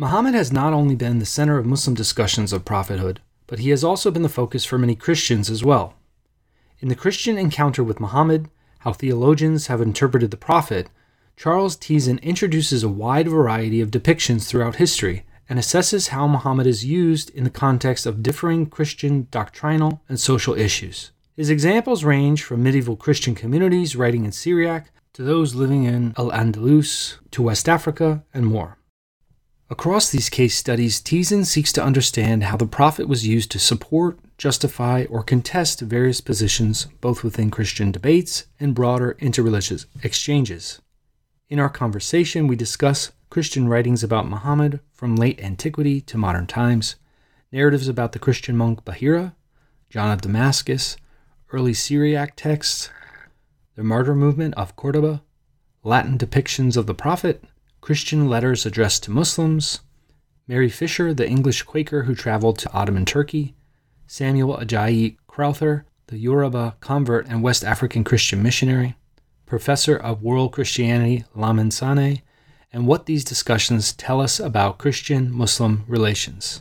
Muhammad has not only been the center of Muslim discussions of prophethood, but he has also been the focus for many Christians as well. In the Christian encounter with Muhammad, How Theologians Have Interpreted the Prophet, Charles Tieszen introduces a wide variety of depictions throughout history and assesses how Muhammad is used in the context of differing Christian doctrinal and social issues. His examples range from medieval Christian communities writing in Syriac to those living in Al Andalus to West Africa and more. Across these case studies, Tieszen seeks to understand how the prophet was used to support, justify, or contest various positions both within Christian debates and broader interreligious exchanges. In our conversation, we discuss Christian writings about Muhammad from late antiquity to modern times, narratives about the Christian monk Bahira, John of Damascus, early Syriac texts, the martyr movement of Cordoba, Latin depictions of the prophet, Christian letters addressed to Muslims, Mary Fisher, the English Quaker who traveled to Ottoman Turkey, Samuel Ajayi Crowther, the Yoruba convert and West African Christian missionary, professor of world Christianity Lamin Sanneh, and what these discussions tell us about Christian Muslim relations.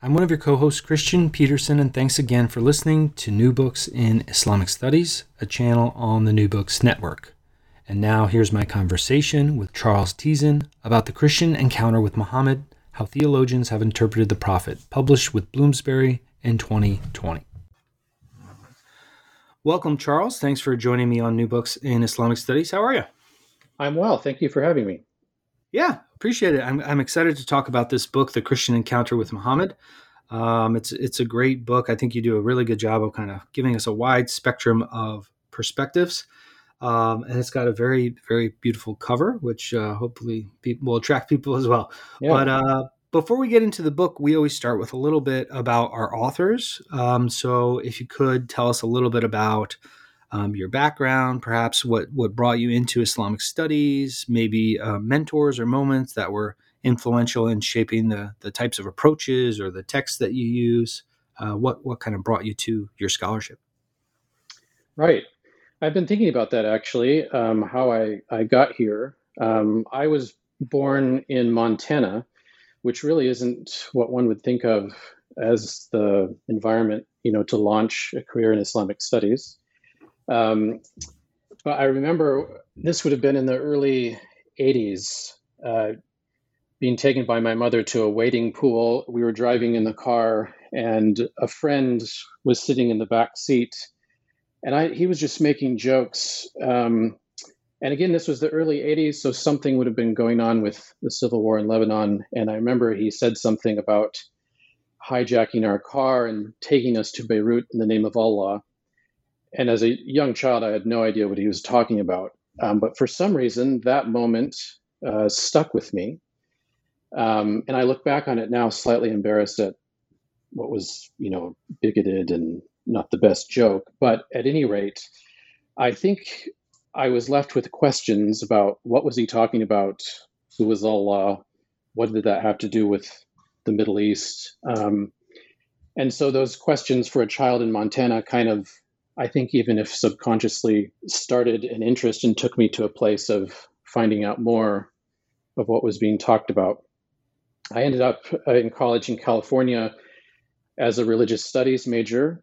I'm one of your co hosts, Kristian Petersen, and thanks again for listening to New Books in Islamic Studies, a channel on the New Books Network. And now here's my conversation with Charles Tieszen about the Christian encounter with Muhammad, how theologians have interpreted the prophet, published with Bloomsbury in 2020. Welcome, Charles. Thanks for joining me on New Books in Islamic Studies. How are you? I'm well. Thank you for having me. Yeah, appreciate it. I'm, I'm excited to talk about this book, The Christian Encounter with Muhammad. Um, it's it's a great book. I think you do a really good job of kind of giving us a wide spectrum of perspectives. Um, and it's got a very very beautiful cover, which uh, hopefully people will attract people as well. Yeah. But uh, before we get into the book, we always start with a little bit about our authors. Um, so if you could tell us a little bit about um, your background, perhaps what what brought you into Islamic studies, maybe uh, mentors or moments that were influential in shaping the the types of approaches or the texts that you use. Uh, what what kind of brought you to your scholarship? Right. I've been thinking about that actually, um, how I, I got here. Um, I was born in Montana, which really isn't what one would think of as the environment, you know, to launch a career in Islamic studies. Um, but I remember this would have been in the early 80s, uh, being taken by my mother to a wading pool. We were driving in the car, and a friend was sitting in the back seat and I he was just making jokes. Um, and again, this was the early '80s, so something would have been going on with the civil war in Lebanon. And I remember he said something about hijacking our car and taking us to Beirut in the name of Allah. And as a young child, I had no idea what he was talking about. Um, but for some reason, that moment uh, stuck with me. Um, and I look back on it now, slightly embarrassed at what was, you know, bigoted and not the best joke. But at any rate, I think I was left with questions about what was he talking about? Who was Allah? What did that have to do with the Middle East? Um, and so those questions for a child in Montana kind of, I think, even if subconsciously, started an interest and took me to a place of finding out more of what was being talked about. I ended up in college in California as a religious studies major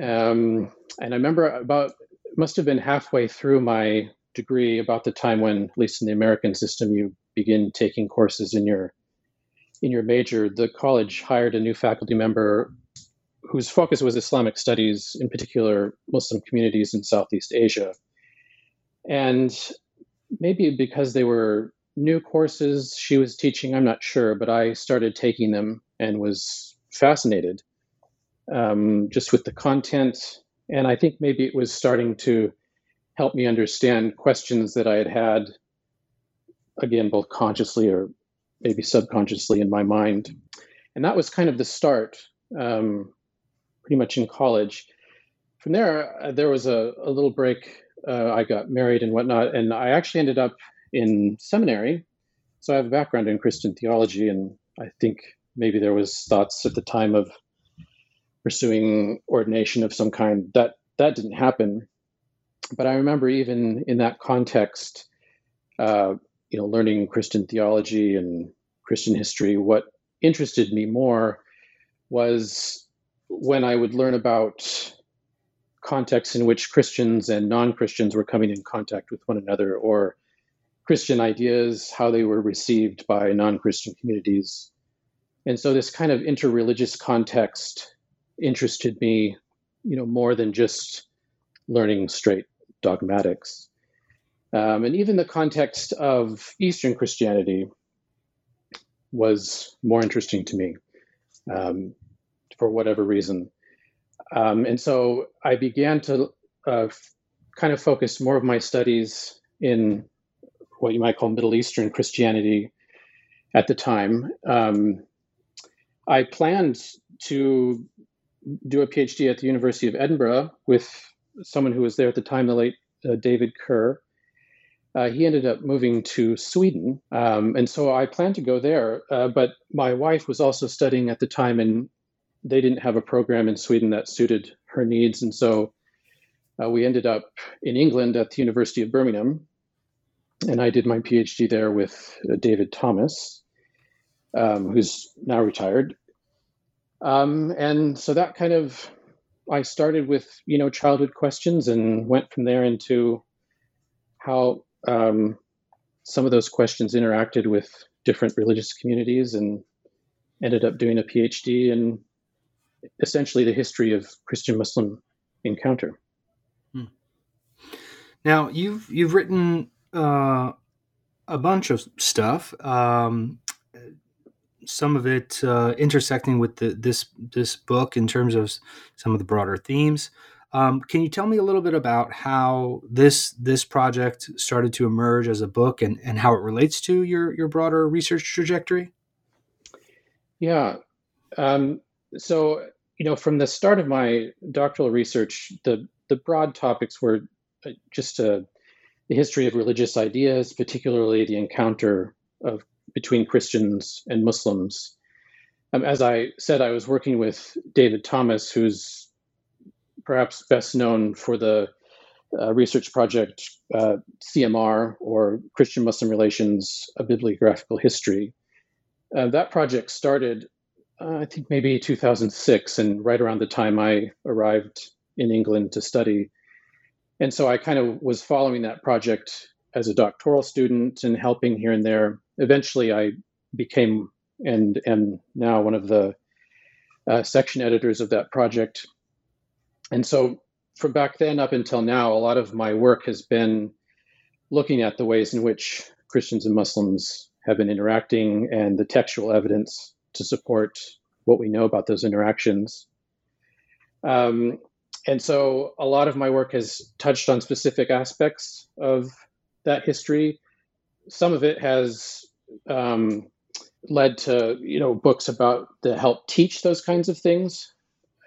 um, and I remember about must have been halfway through my degree, about the time when, at least in the American system, you begin taking courses in your in your major. The college hired a new faculty member whose focus was Islamic studies, in particular Muslim communities in Southeast Asia. And maybe because they were new courses she was teaching, I'm not sure, but I started taking them and was fascinated um, just with the content. And I think maybe it was starting to help me understand questions that I had had again, both consciously or maybe subconsciously in my mind. And that was kind of the start, um, pretty much in college. From there, uh, there was a, a little break. Uh, I got married and whatnot, and I actually ended up in seminary. So I have a background in Christian theology, and I think maybe there was thoughts at the time of pursuing ordination of some kind. That that didn't happen. But I remember even in that context, uh, you know, learning Christian theology and Christian history, what interested me more was when I would learn about contexts in which Christians and non Christians were coming in contact with one another, or Christian ideas, how they were received by non Christian communities. And so this kind of interreligious context interested me, you know, more than just learning straight dogmatics. Um, and even the context of Eastern Christianity was more interesting to me um, for whatever reason. Um, and so I began to uh, f- kind of focus more of my studies in what you might call Middle Eastern Christianity at the time. Um, I planned to do a PhD at the University of Edinburgh with someone who was there at the time, the late uh, David Kerr. Uh, he ended up moving to Sweden, um, and so I planned to go there. Uh, but my wife was also studying at the time, and they didn't have a program in Sweden that suited her needs, and so uh, we ended up in England at the University of Birmingham, and I did my PhD there with uh, David Thomas, um, who's now retired. Um, and so that kind of I started with you know childhood questions and went from there into how um, some of those questions interacted with different religious communities and ended up doing a PhD in essentially the history of Christian Muslim encounter. Hmm. Now you've you've written uh, a bunch of stuff. Um, some of it uh, intersecting with the, this this book in terms of some of the broader themes. Um, can you tell me a little bit about how this this project started to emerge as a book and, and how it relates to your your broader research trajectory? Yeah. Um, so you know, from the start of my doctoral research, the the broad topics were uh, just a, uh, the history of religious ideas, particularly the encounter of between Christians and Muslims. Um, as I said, I was working with David Thomas, who's perhaps best known for the uh, research project uh, CMR, or Christian Muslim Relations, a Bibliographical History. Uh, that project started, uh, I think, maybe 2006, and right around the time I arrived in England to study. And so I kind of was following that project as a doctoral student and helping here and there. Eventually, I became and am now one of the uh, section editors of that project. And so, from back then up until now, a lot of my work has been looking at the ways in which Christians and Muslims have been interacting and the textual evidence to support what we know about those interactions. Um, and so, a lot of my work has touched on specific aspects of that history. Some of it has um, led to you know books about to help teach those kinds of things.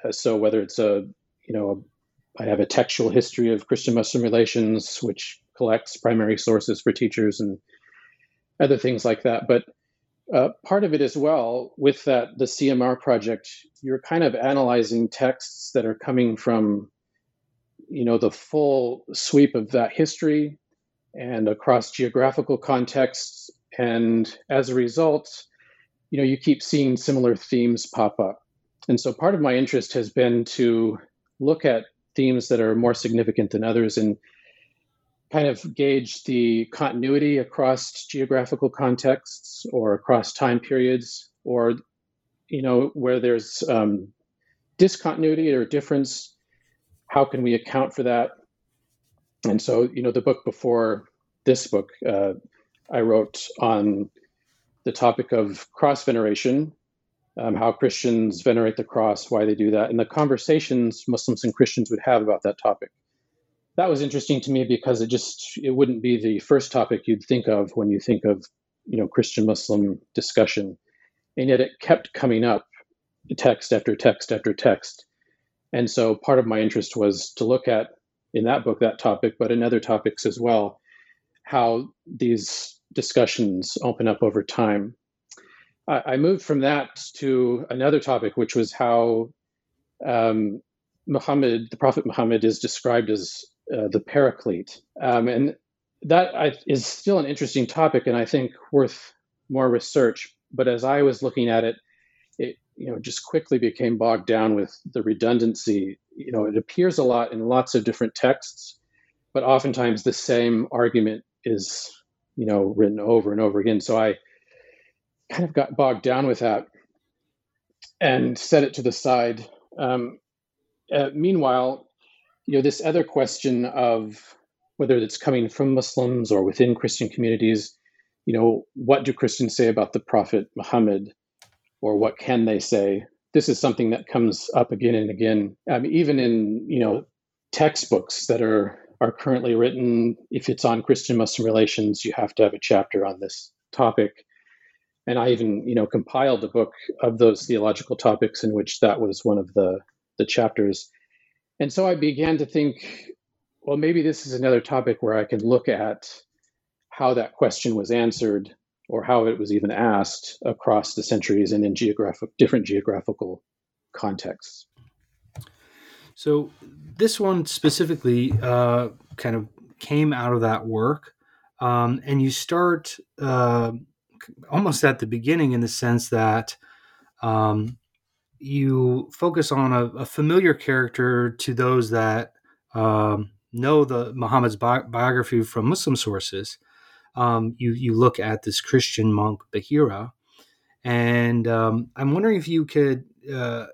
Uh, so whether it's a you know a, I have a textual history of Christian Muslim relations, which collects primary sources for teachers and other things like that. But uh, part of it as well with that the CMR project, you're kind of analyzing texts that are coming from you know the full sweep of that history and across geographical contexts. And as a result, you know, you keep seeing similar themes pop up. And so part of my interest has been to look at themes that are more significant than others and kind of gauge the continuity across geographical contexts or across time periods or you know where there's um, discontinuity or difference how can we account for that and so, you know, the book before this book, uh, I wrote on the topic of cross veneration, um, how Christians venerate the cross, why they do that, and the conversations Muslims and Christians would have about that topic. that was interesting to me because it just it wouldn't be the first topic you'd think of when you think of you know Christian Muslim discussion, and yet it kept coming up, text after text after text, and so part of my interest was to look at in that book that topic, but in other topics as well, how these discussions open up over time. I, I moved from that to another topic, which was how um, Muhammad, the Prophet Muhammad, is described as uh, the Paraclete, um, and that I, is still an interesting topic, and I think worth more research. But as I was looking at it, it you know just quickly became bogged down with the redundancy. You know, it appears a lot in lots of different texts, but oftentimes the same argument is you know written over and over again. So I kind of got bogged down with that and set it to the side. Um, uh, meanwhile, you know, this other question of whether it's coming from Muslims or within Christian communities, you know, what do Christians say about the Prophet Muhammad, or what can they say? This is something that comes up again and again, um, even in you know textbooks that are are currently written. If it's on Christian Muslim relations, you have to have a chapter on this topic. And I even you know compiled a book of those theological topics in which that was one of the the chapters. And so I began to think, well, maybe this is another topic where I can look at how that question was answered or how it was even asked across the centuries and in geographic different geographical contexts. So this one specifically uh, kind of came out of that work, um, and you start uh, almost at the beginning in the sense that um, you focus on a, a, familiar character to those that um, know the Muhammad's bi- biography from Muslim sources. Um, you you look at this Christian monk Bahira, and um, I'm wondering if you could uh,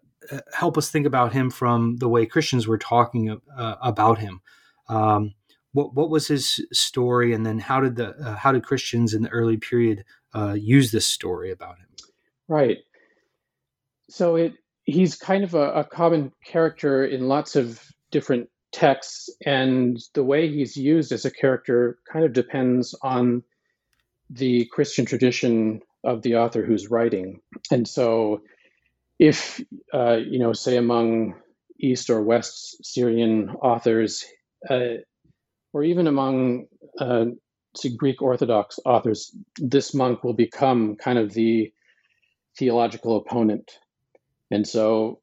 help us think about him from the way Christians were talking uh, about him. Um, what what was his story, and then how did the uh, how did Christians in the early period uh, use this story about him? Right so it he's kind of a, a common character in lots of different texts, and the way he's used as a character kind of depends on the Christian tradition of the author who's writing. And so, if uh, you know, say among East or West Syrian authors, uh, or even among uh, Greek Orthodox authors, this monk will become kind of the theological opponent and so,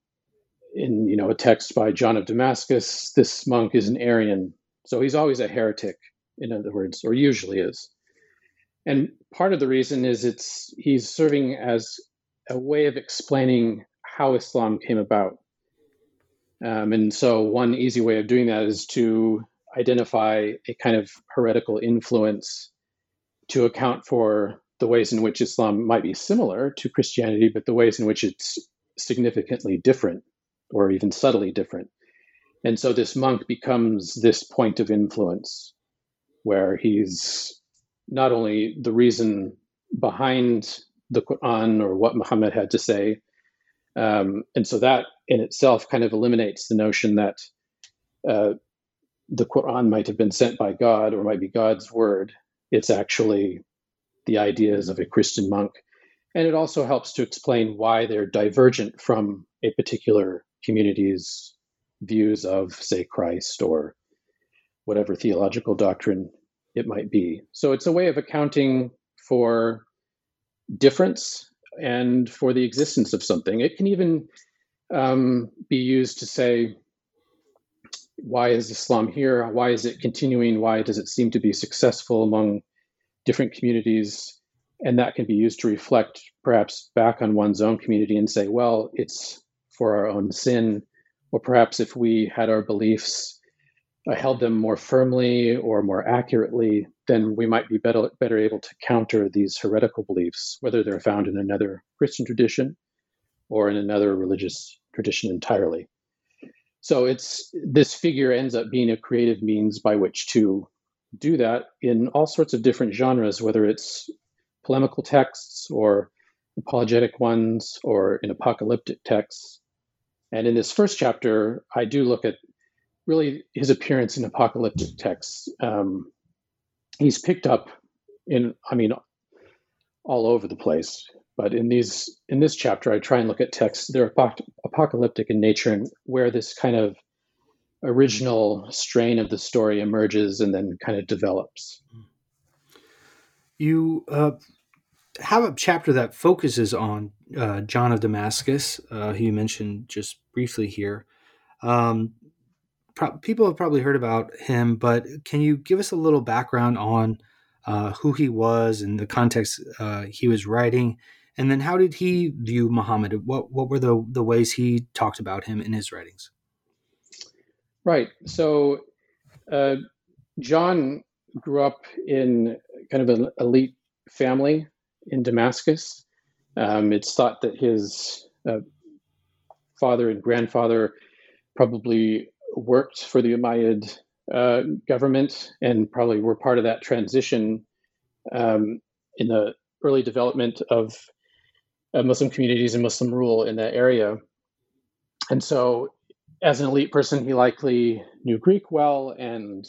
in you know a text by John of Damascus, this monk is an Arian, so he's always a heretic, in other words, or usually is. And part of the reason is it's he's serving as a way of explaining how Islam came about. Um, and so, one easy way of doing that is to identify a kind of heretical influence to account for the ways in which Islam might be similar to Christianity, but the ways in which it's significantly different or even subtly different. And so this monk becomes this point of influence where he's not only the reason behind the Quran or what Muhammad had to say. Um, and so that in itself kind of eliminates the notion that uh, the Quran might have been sent by God or might be God's word. It's actually the ideas of a Christian monk and it also helps to explain why they're divergent from a particular community's views of, say, Christ or whatever theological doctrine it might be. So it's a way of accounting for difference and for the existence of something. It can even um, be used to say, why is Islam here? Why is it continuing? Why does it seem to be successful among different communities? and that can be used to reflect perhaps back on one's own community and say, well, it's for our own sin, or perhaps if we had our beliefs uh, held them more firmly or more accurately, then we might be better, better able to counter these heretical beliefs, whether they're found in another Christian tradition or in another religious tradition entirely. So it's this figure ends up being a creative means by which to do that in all sorts of different genres, whether it's polemical texts or apologetic ones or in apocalyptic texts. And in this first chapter, I do look at really his appearance in apocalyptic texts. Um, he's picked up in, I mean, all over the place. But in these, in this chapter, I try and look at texts they're apocalyptic in nature and where this kind of original strain of the story emerges and then kind of develops. You uh, have a chapter that focuses on uh, John of Damascus, uh, who you mentioned just briefly here. Um, pro- people have probably heard about him, but can you give us a little background on uh, who he was and the context uh, he was writing? And then how did he view Muhammad? What, what were the, the ways he talked about him in his writings? Right. So, uh, John grew up in kind of an elite family in Damascus. Um, it's thought that his uh, father and grandfather probably worked for the Umayyad uh, government and probably were part of that transition um, in the early development of uh, Muslim communities and Muslim rule in that area. And so, as an elite person, he likely knew Greek well, and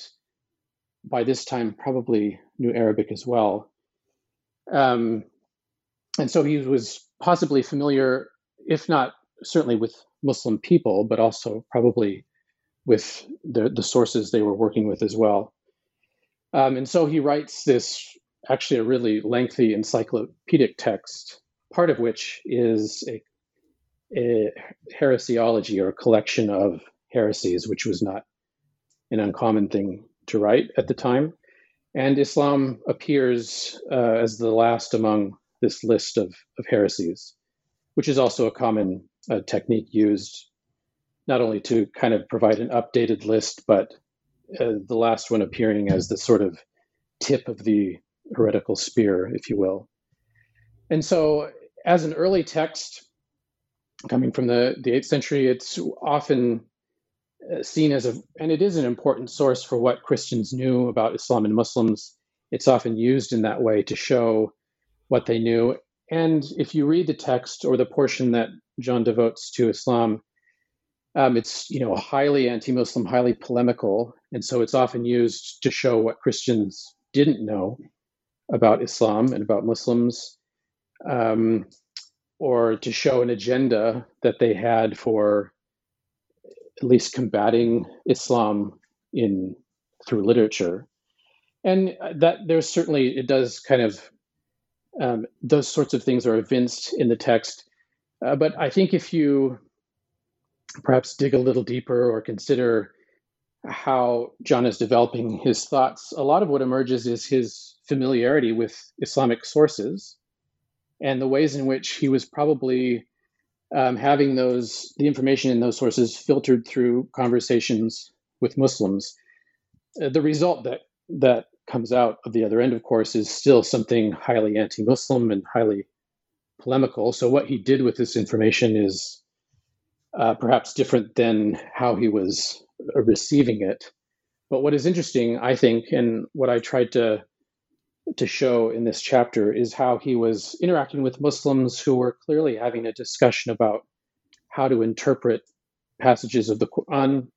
by this time, probably knew Arabic as well. Um, and so he was possibly familiar, if not certainly with Muslim people, but also probably with the, the sources they were working with as well. Um, and so he writes this actually a really lengthy encyclopedic text, part of which is a, a heresiology or a collection of heresies, which was not an uncommon thing to write at the time. And Islam appears uh, as the last among this list of, of heresies, which is also a common uh, technique used not only to kind of provide an updated list, but uh, the last one appearing as the sort of tip of the heretical spear, if you will. And so, as an early text coming from the, the 8th century, it's often uh, seen as a, and it is an important source for what Christians knew about Islam and Muslims. It's often used in that way to show what they knew. And if you read the text or the portion that John devotes to Islam, um, it's you know highly anti-Muslim, highly polemical, and so it's often used to show what Christians didn't know about Islam and about Muslims, um, or to show an agenda that they had for at least combating Islam in through literature, and that there's certainly it does kind of um, those sorts of things are evinced in the text, uh, but I think if you perhaps dig a little deeper or consider how John is developing his thoughts, a lot of what emerges is his familiarity with Islamic sources and the ways in which he was probably um, having those the information in those sources filtered through conversations with Muslims. Uh, the result that that comes out of the other end, of course, is still something highly anti-Muslim and highly polemical. So what he did with this information is uh, perhaps different than how he was uh, receiving it. But what is interesting, I think, and what I tried to to show in this chapter is how he was interacting with Muslims who were clearly having a discussion about how to interpret passages of the Quran.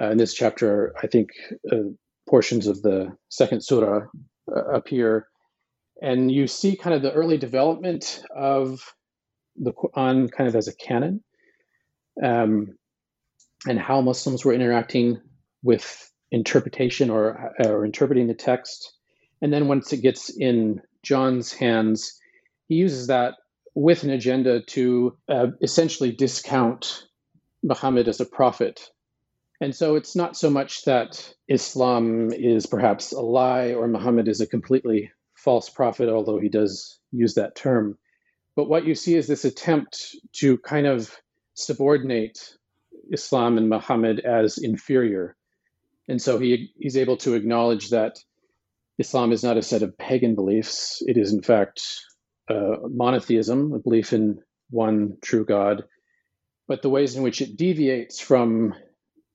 Uh, in this chapter, I think uh, portions of the second surah uh, appear, and you see kind of the early development of the Quran kind of as a canon um, and how Muslims were interacting with interpretation or, or interpreting the text. And then once it gets in John's hands, he uses that with an agenda to uh, essentially discount Muhammad as a prophet. And so it's not so much that Islam is perhaps a lie or Muhammad is a completely false prophet, although he does use that term. But what you see is this attempt to kind of subordinate Islam and Muhammad as inferior. And so he, he's able to acknowledge that Islam is not a set of pagan beliefs. It is, in fact, monotheism, a belief in one true God. But the ways in which it deviates from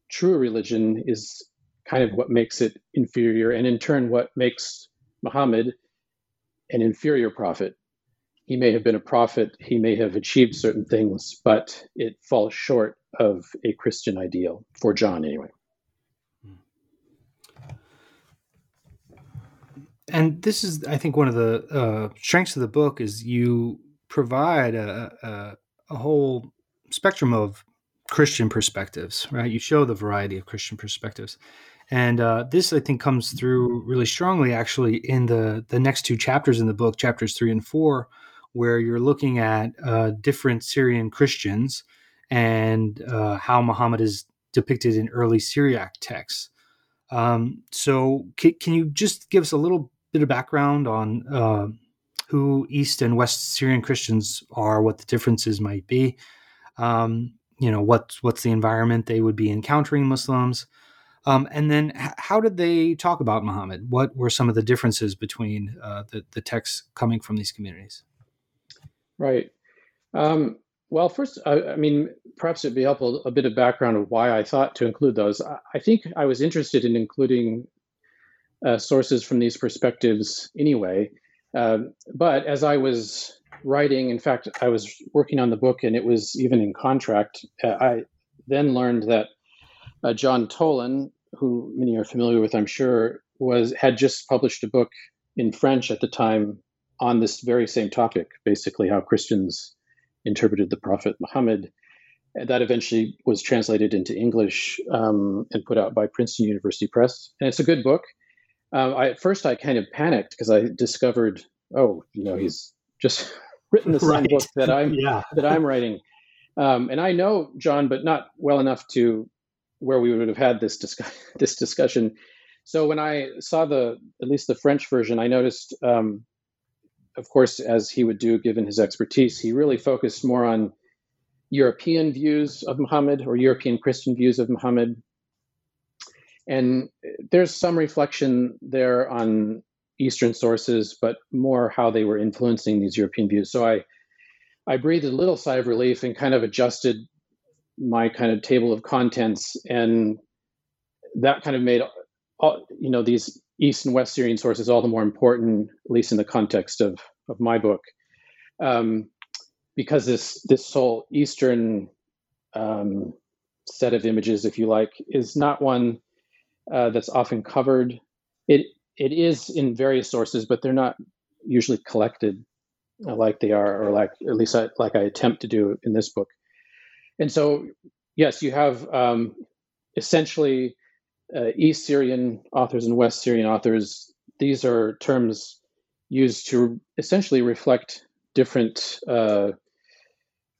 true religion is kind of what makes it inferior, and in turn, what makes Muhammad an inferior prophet he may have been a prophet, he may have achieved certain things, but it falls short of a Christian ideal, for John anyway. And this is, I think, one of the uh, strengths of the book is you provide a, a, a whole spectrum of Christian perspectives, right? You show the variety of Christian perspectives, and uh, this I think comes through really strongly, actually, in the the next two chapters in the book, chapters three and four, where you're looking at uh, different Syrian Christians and uh, how Muhammad is depicted in early Syriac texts. Um, so, can, can, you just give us a little bit of background on uh, who East and West Syrian Christians are, what the differences might be? Um, you know, what's what's the environment they would be encountering Muslims? Um, and then, how did they talk about Muhammad? What were some of the differences between uh, the, the texts coming from these communities? Right. Um, well, first, I, I, mean, perhaps it'd be helpful a bit of background of why I thought to include those. I, I think I was interested in including uh, sources from these perspectives anyway. Um, but as I was writing, in fact, I was working on the book and it was even in contract. Uh, I then learned that uh, John Tolan, who many are familiar with, I'm sure, was had just published a book in French at the time on this very same topic, basically how Christians interpreted the Prophet Muhammad. That eventually was translated into English um, and put out by Princeton University Press. And it's a good book. Um, I, at first, I kind of panicked because I discovered, oh, you know, he's just written the same right. book that I'm yeah. that I'm writing. Um, and I know John, but not well enough to where we would have had this discuss- this discussion. So when I saw the at least the French version, I noticed um, of course, as he would do given his expertise, he really focused more on European views of Muhammad or European Christian views of Muhammad. And there's some reflection there on Eastern sources, but more how they were influencing these European views. So I, I breathed a little sigh of relief and kind of adjusted my kind of table of contents, and that kind of made all, you know these East and West Syrian sources all the more important, at least in the context of, of my book, um, because this this whole Eastern um, set of images, if you like, is not one uh, that's often covered. It it is in various sources, but they're not usually collected uh, like they are, or like at least I, like I attempt to do in this book. And so, yes, you have um, essentially uh, East Syrian authors and West Syrian authors, these are terms used to essentially reflect different uh,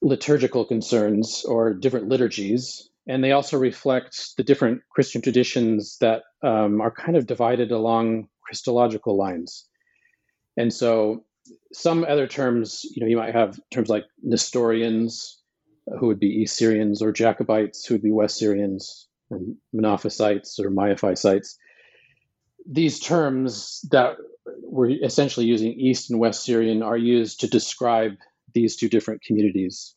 liturgical concerns or different liturgies. And they also reflect the different Christian traditions that um, are kind of divided along Christological lines. And so some other terms, you know, you might have terms like Nestorians, who would be East Syrians, or Jacobites, who would be West Syrians, or Monophysites or Miaphysites. These terms that we're essentially using East and West Syrian are used to describe these two different communities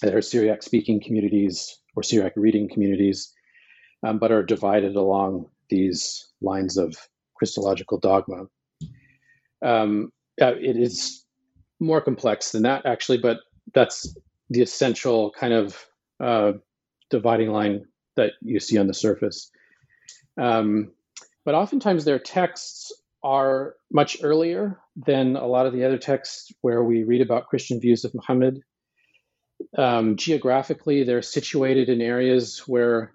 that are Syriac speaking communities or Syriac reading communities, um, but are divided along these lines of Christological dogma. Um, uh, it is more complex than that, actually, but that's the essential kind of uh, dividing line that you see on the surface. Um, but oftentimes their texts are much earlier than a lot of the other texts where we read about Christian views of Muhammad. Um, geographically, they're situated in areas where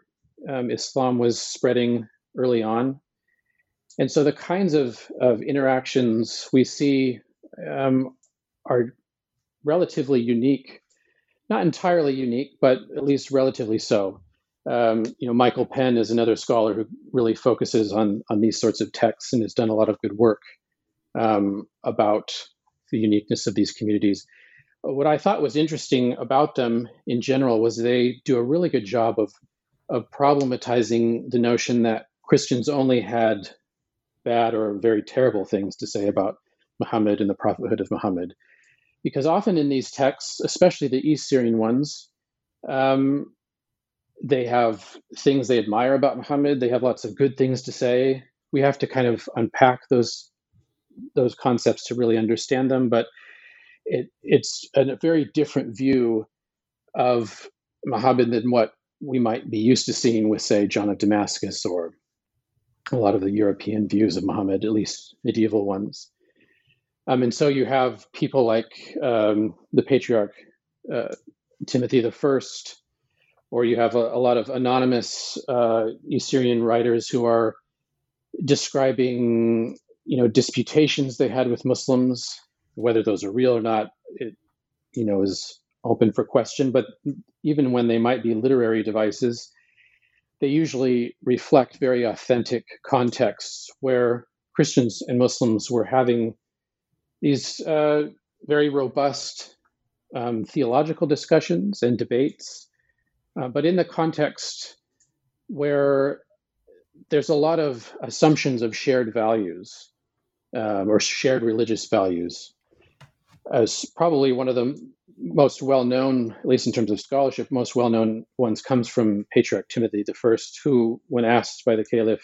um, Islam was spreading early on. And so the kinds of, of interactions we see um, are relatively unique, not entirely unique, but at least relatively so. Um, you know, Michael Penn is another scholar who really focuses on on these sorts of texts and has done a lot of good work um, about the uniqueness of these communities. What I thought was interesting about them in general was they do a really good job of of problematizing the notion that Christians only had bad or very terrible things to say about Muhammad and the prophethood of Muhammad, because often in these texts, especially the East Syrian ones, um, they have things they admire about Muhammad. They have lots of good things to say. We have to kind of unpack those those concepts to really understand them. But it, it's a very different view of Muhammad than what we might be used to seeing with, say, John of Damascus or a lot of the European views of Muhammad, at least medieval ones. Um, and so you have people like um, the patriarch uh, Timothy the First, or you have a, a lot of anonymous uh, East Syrian writers who are describing, you know, disputations they had with Muslims. Whether those are real or not, it, you know, is open for question. But even when they might be literary devices, they usually reflect very authentic contexts where Christians and Muslims were having these uh, very robust um, theological discussions and debates, uh, but in the context where there's a lot of assumptions of shared values um, or shared religious values. As probably one of the most well known, at least in terms of scholarship, most well known ones comes from Patriarch Timothy I, who, when asked by the Caliph,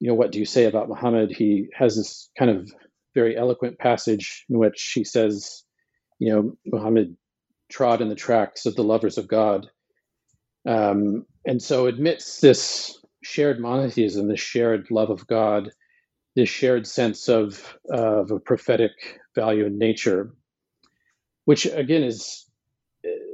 you know, what do you say about Muhammad? He has this kind of very eloquent passage in which he says, you know, Muhammad trod in the tracks of the lovers of God. Um, and so admits this shared monotheism, this shared love of God, this shared sense of, of a prophetic value in nature, which again is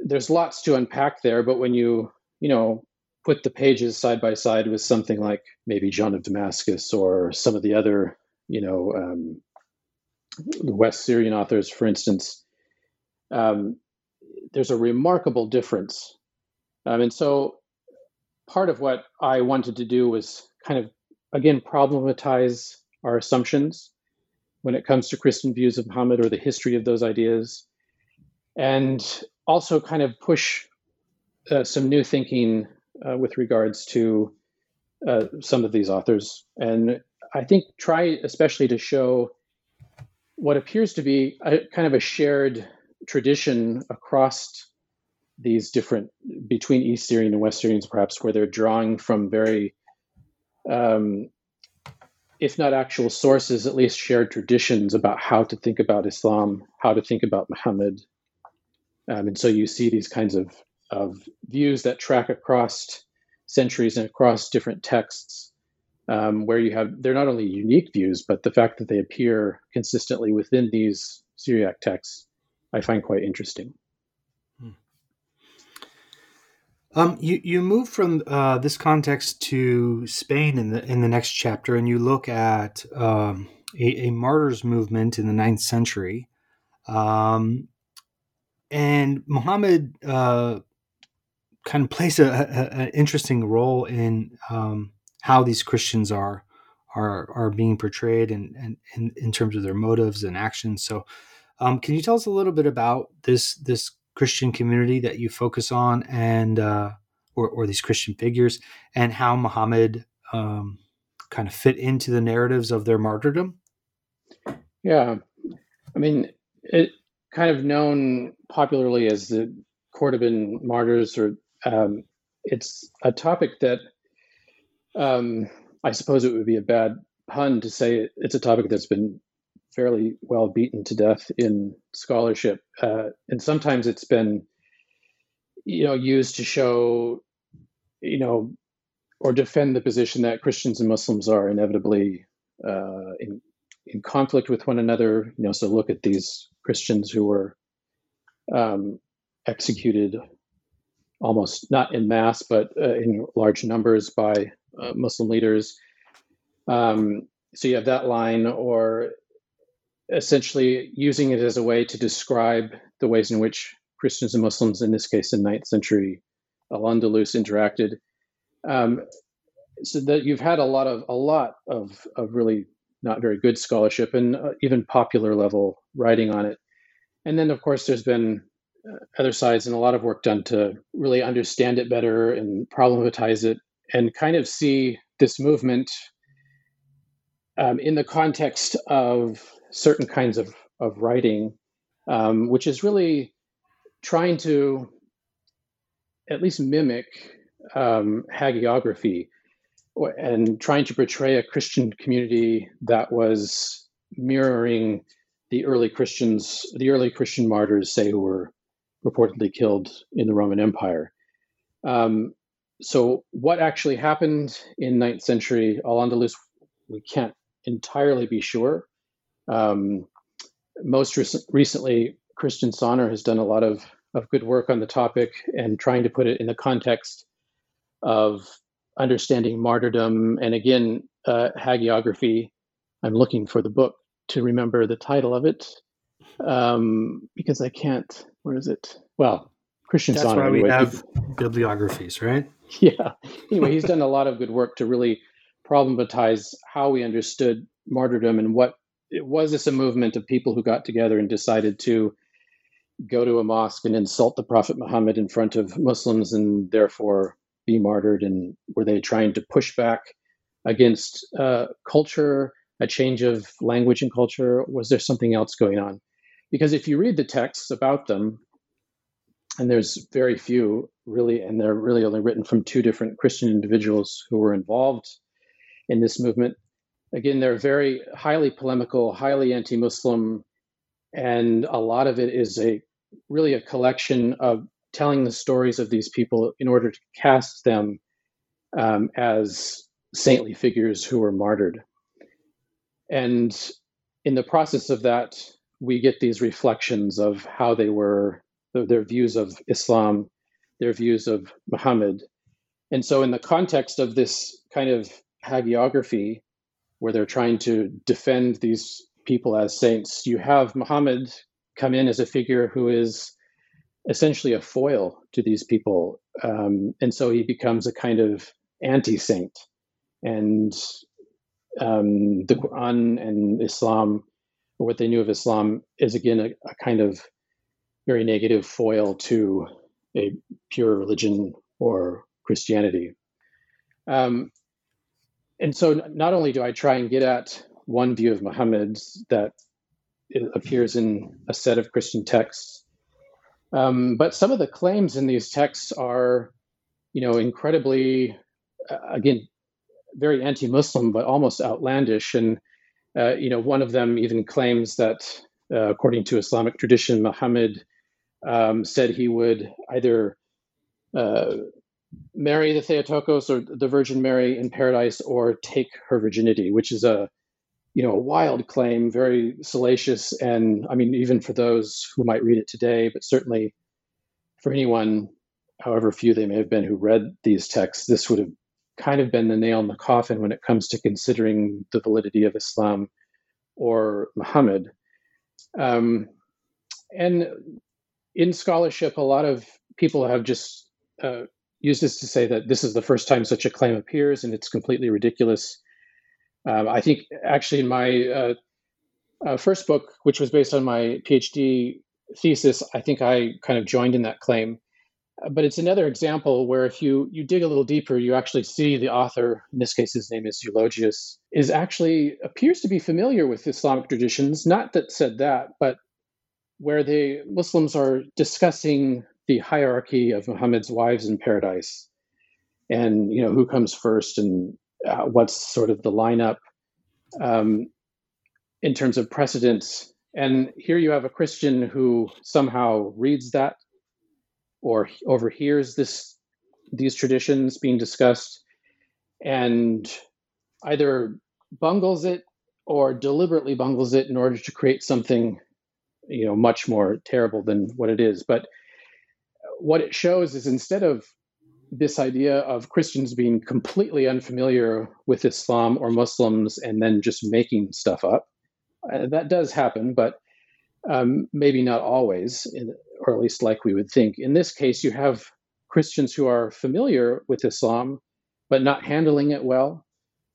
there's lots to unpack there. But when you you know put the pages side by side with something like maybe John of Damascus or some of the other you know um, West Syrian authors, for instance, um, there's a remarkable difference. Um, and so part of what I wanted to do was kind of, again, problematize our assumptions when it comes to Christian views of Muhammad or the history of those ideas, and also kind of push uh, some new thinking uh, with regards to uh, some of these authors. And I think try especially to show what appears to be a kind of a shared tradition across these different between East Syrian and West Syrians, perhaps, where they're drawing from very, um, if not actual sources, at least shared traditions about how to think about Islam, how to think about Muhammad. Um, and so you see these kinds of, of views that track across centuries and across different texts, um, where you have, they're not only unique views, but the fact that they appear consistently within these Syriac texts, I find quite interesting. Um, you you move from uh, this context to Spain in the in the next chapter, and you look at um, a, a, martyrs movement in the ninth century, um, and Muhammad uh, kind of plays an interesting role in um, how these Christians are are are being portrayed, and and in, in terms of their motives and actions. So, um, can you tell us a little bit about this this Christian community that you focus on and uh, or, or these Christian figures and how Muhammad um, kind of fit into the narratives of their martyrdom? Yeah, I mean, it kind of known popularly as the Cordoban martyrs, or um, it's a topic that um, I suppose it would be a bad pun to say it's a topic that's been fairly well beaten to death in scholarship, uh, and sometimes it's been, you know, used to show, you know, or defend the position that Christians and Muslims are inevitably uh, in in conflict with one another. You know, so look at these Christians who were um, executed almost not in mass, but uh, in large numbers by uh, Muslim leaders. Um, so you have that line, or essentially using it as a way to describe the ways in which Christians and Muslims, in this case, in ninth century Al-Andalus, interacted. Um, so that you've had a lot of a lot of of really not very good scholarship and uh, even popular level writing on it. And then, of course, there's been uh, other sides and a lot of work done to really understand it better and problematize it and kind of see this movement um, in the context of certain kinds of, of writing, um, which is really trying to at least mimic um, hagiography and trying to portray a Christian community that was mirroring the early Christians, the early Christian martyrs, say, who were reportedly killed in the Roman Empire. Um, so, what actually happened in 9th century Al Andalus, we can't entirely be sure. Um, most rec- recently, Christian Sahner has done a lot of, of good work on the topic and trying to put it in the context of understanding martyrdom and again, uh, hagiography. I'm looking for the book to remember the title of it um, because I can't. Where is it? Well, Christian That's Sahner. why we anyway. have bibliographies, right? Yeah. Anyway, he's done a lot of good work to really problematize how we understood martyrdom and what was this a movement of people who got together and decided to go to a mosque and insult the Prophet Muhammad in front of Muslims and therefore be martyred? And were they trying to push back against uh, culture, a change of language and culture? Was there something else going on? Because if you read the texts about them, and there's very few really, and they're really only written from two different Christian individuals who were involved in this movement. Again, they're very highly polemical, highly anti-Muslim, and a lot of it is a really a collection of telling the stories of these people in order to cast them um, as saintly figures who were martyred. And in the process of that, we get these reflections of how they were, their views of Islam, their views of Muhammad. And so, in the context of this kind of hagiography, where they're trying to defend these people as saints, you have Muhammad come in as a figure who is essentially a foil to these people. Um, and so he becomes a kind of anti saint. And um, the Quran and Islam, or what they knew of Islam, is again a, a kind of very negative foil to a pure religion or Christianity. Um, and so not only do I try and get at one view of Muhammad that appears in a set of Christian texts, um, but some of the claims in these texts are, you know, incredibly, uh, again, very anti-Muslim, but almost outlandish. And uh, you know, one of them even claims that, uh, according to Islamic tradition, Muhammad um, said he would either uh, marry the Theotokos or the Virgin Mary in paradise or take her virginity, which is a you know a wild claim, very salacious, and I mean even for those who might read it today, but certainly for anyone, however few they may have been who read these texts, this would have kind of been the nail in the coffin when it comes to considering the validity of Islam or Muhammad. Um, and in scholarship, a lot of people have just uh, used this to say that this is the first time such a claim appears and it's completely ridiculous. Um, I think actually in my uh, uh, first book, which was based on my PhD thesis, I think I kind of joined in that claim. But it's another example where if you you dig a little deeper, you actually see the author, in this case his name is Eulogius, is actually appears to be familiar with Islamic traditions. Not that said that, but where the Muslims are discussing the hierarchy of Muhammad's wives in paradise, and you know who comes first and uh, what's sort of the lineup um, in terms of precedence. And here you have a Christian who somehow reads that or overhears this these traditions being discussed and either bungles it or deliberately bungles it in order to create something you know much more terrible than what it is but what it shows is instead of this idea of Christians being completely unfamiliar with Islam or Muslims and then just making stuff up. Uh, that does happen, but um, maybe not always, or at least like we would think. In this case, you have Christians who are familiar with Islam, but not handling it well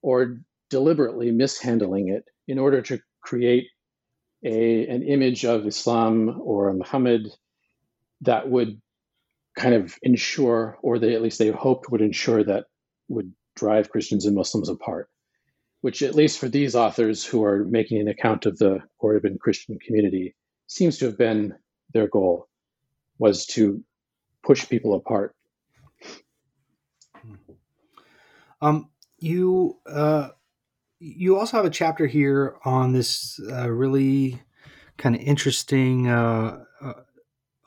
or deliberately mishandling it in order to create a, an image of Islam or Muhammad that would kind of ensure, or they at least they hoped would ensure that would drive Christians and Muslims apart, which at least for these authors who are making an account of the Cordoban Christian community seems to have been their goal was to push people apart. Um, you uh, you also have a chapter here on this uh, really kind of interesting uh, uh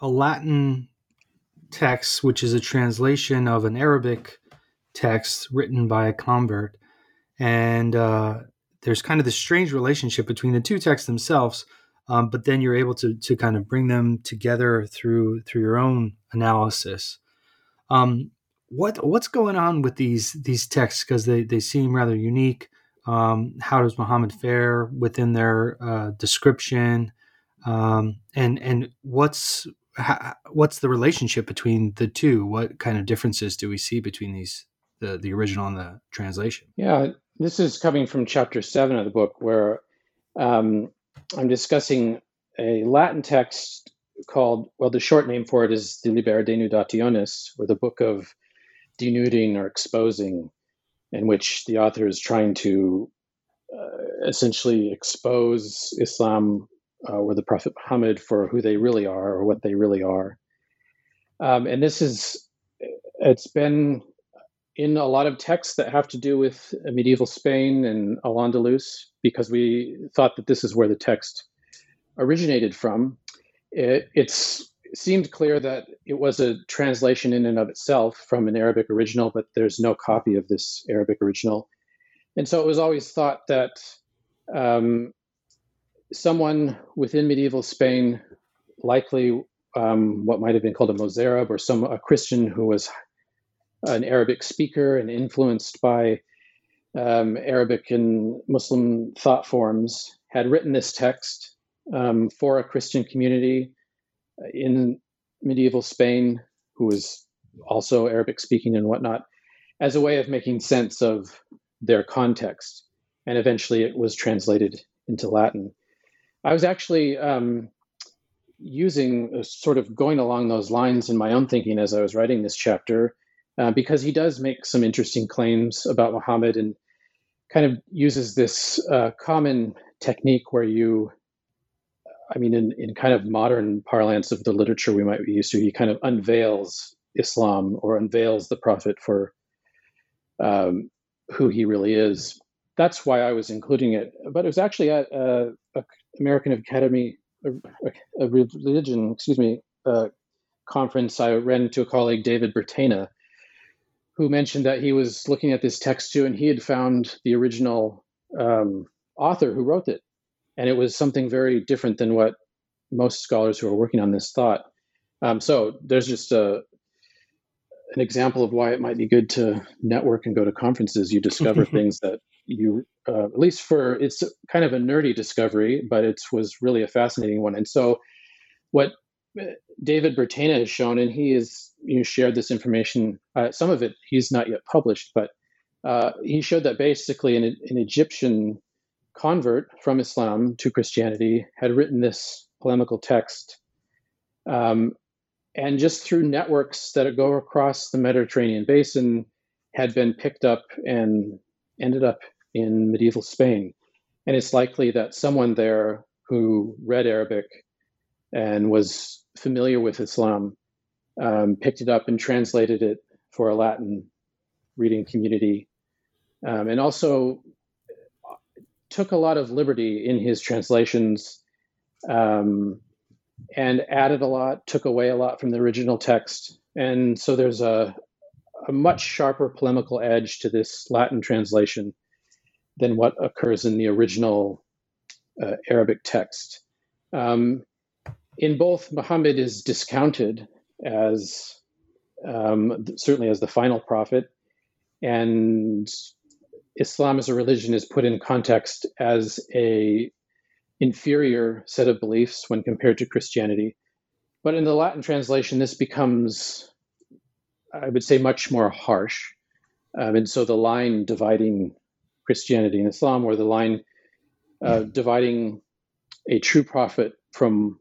a Latin text, which is a translation of an Arabic text written by a convert, and uh, there's kind of this strange relationship between the two texts themselves. Um, but then you're able to to kind of bring them together through through your own analysis. Um, what what's going on with these these texts because they they seem rather unique. Um, how does Muhammad fare within their uh, description, um, and and what's how, what's the relationship between the two? What kind of differences do we see between these the the original and the translation? Yeah, this is coming from chapter seven of the book, where um, I'm discussing a Latin text called well, the short name for it is the Liber Denudationis, or the Book of denuding or exposing, in which the author is trying to uh, essentially expose Islam uh, or the Prophet Muhammad for who they really are or what they really are. Um, and this is, it's been in a lot of texts that have to do with medieval Spain and Al Andalus because we thought that this is where the text originated from. It, it's seemed clear that it was a translation in and of itself from an Arabic original, but there's no copy of this Arabic original. And so it was always thought that um, someone within medieval Spain, likely um, what might have been called a Mozarab or some a Christian who was an Arabic speaker and influenced by um, Arabic and Muslim thought forms, had written this text um, for a Christian community in medieval Spain, who was also Arabic speaking and whatnot, as a way of making sense of their context. And eventually it was translated into Latin. I was actually um, using uh, sort of going along those lines in my own thinking as I was writing this chapter, uh, because he does make some interesting claims about Muhammad and kind of uses this uh, common technique where you I mean, in, in kind of modern parlance of the literature we might be used to, he kind of unveils Islam or unveils the Prophet for um, who he really is. That's why I was including it. But it was actually at uh, a American Academy, a, a religion, excuse me, uh, conference. I ran into a colleague, David Bertaina, who mentioned that he was looking at this text too, and he had found the original um, author who wrote it and it was something very different than what most scholars who are working on this thought. Um, so there's just a an example of why it might be good to network and go to conferences. You discover things that you, uh, at least for it's kind of a nerdy discovery, but it was really a fascinating one. And so, what uh, David Bertaina has shown, and he has you know, shared this information. Uh, some of it he's not yet published, but uh, he showed that basically an, an Egyptian convert from Islam to Christianity had written this polemical text. Um, and just through networks that go across the Mediterranean basin, had been picked up and ended up in medieval Spain. And it's likely that someone there who read Arabic and was familiar with Islam um, picked it up and translated it for a Latin reading community. Um, and also took a lot of liberty in his translations um, and added a lot, took away a lot from the original text. And so there's a, a much sharper polemical edge to this Latin translation than what occurs in the original uh, Arabic text. Um, in both, Muhammad is discounted as um, certainly as the final prophet, and Islam as a religion is put in context as a inferior set of beliefs when compared to Christianity. But in the Latin translation, this becomes, I would say, much more harsh. Um, and so the line dividing Christianity and Islam, or the line uh, dividing a true prophet from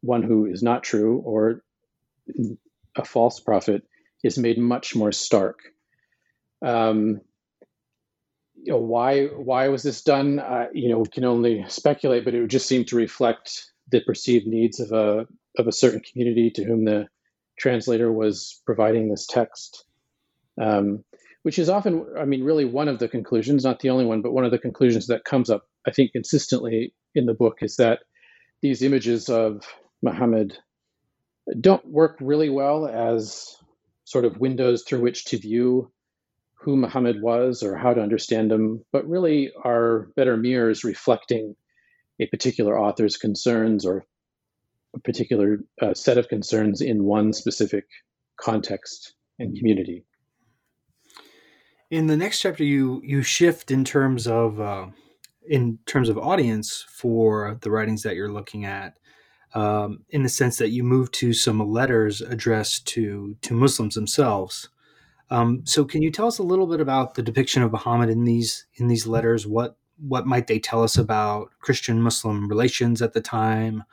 one who is not true, or a false prophet, is made much more stark. Um, you know why why was this done? Uh, you know, we can only speculate, but it would just seem to reflect the perceived needs of a of a certain community to whom the translator was providing this text, um, which is often, I mean, really one of the conclusions, not the only one, but one of the conclusions that comes up, I think, consistently in the book is that these images of Muhammad don't work really well as sort of windows through which to view who Muhammad was or how to understand him, but really are better mirrors reflecting a particular author's concerns or a particular uh, set of concerns in one specific context and community. In the next chapter, you you shift in terms of uh, in terms of audience for the writings that you're looking at, um, in the sense that you move to some letters addressed to to Muslims themselves. Um, so, can you tell us a little bit about the depiction of Muhammad in these in these letters? What what might they tell us about Christian Muslim relations at the time?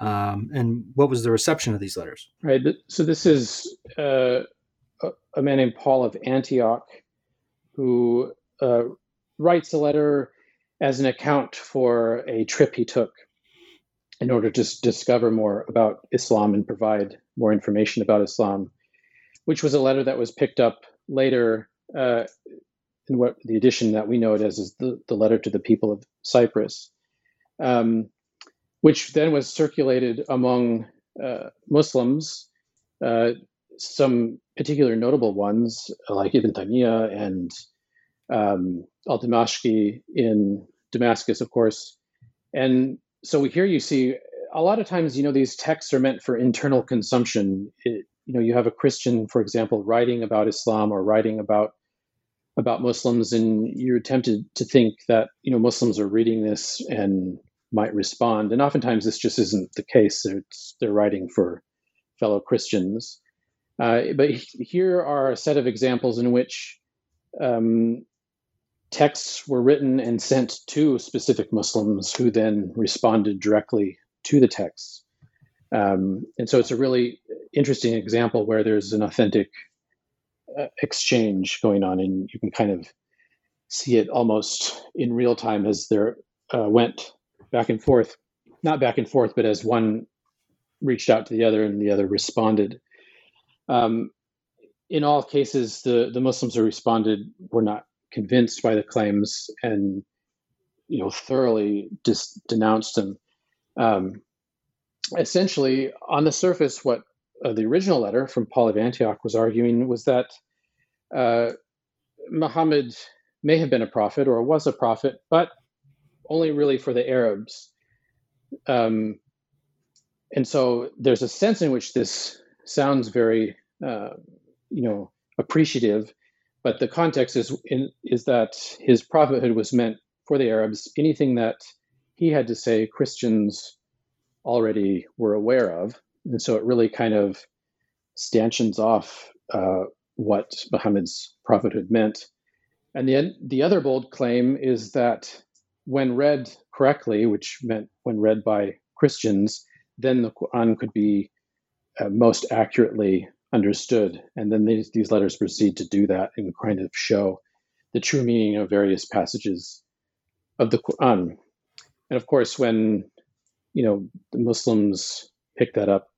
Um, and what was the reception of these letters? Right. So this is uh, a man named Paul of Antioch who uh, writes a letter as an account for a trip he took in order to discover more about Islam and provide more information about Islam which was a letter that was picked up later uh, in what the edition that we know it as is the, the letter to the people of Cyprus, um, which then was circulated among uh, Muslims, uh, some particular notable ones like Ibn Taymiyyah and um, al Damashqi in Damascus, of course. And so we here you see a lot of times, you know, these texts are meant for internal consumption. It, you know you have a Christian, for example, writing about Islam or writing about about Muslims, and you're tempted to think that you know Muslims are reading this and might respond, and oftentimes this just isn't the case. They're, they're writing for fellow Christians. Uh, but here are a set of examples in which um, texts were written and sent to specific Muslims who then responded directly to the texts. Um, and so it's a really interesting example where there's an authentic uh, exchange going on, and you can kind of see it almost in real time as there uh, went back and forth, not back and forth, but as one reached out to the other and the other responded. Um, in all cases, the, the Muslims who responded were not convinced by the claims and you know thoroughly dis- denounced them. Um, essentially, on the surface, what uh, the original letter from Paul of Antioch was arguing was that uh, Muhammad may have been a prophet or was a prophet, but only really for the Arabs. Um, and so there's a sense in which this sounds very, uh, you know, appreciative, but the context is in, is that his prophethood was meant for the Arabs. Anything that he had to say, Christians already were aware of. And so it really kind of stanchions off uh, what Muhammad's prophethood meant. And the, the other bold claim is that when read correctly, which meant when read by Christians, then the Quran could be uh, most accurately understood. And then these, these letters proceed to do that and kind of show the true meaning of various passages of the Quran. And of course, when you know the Muslims picked that up,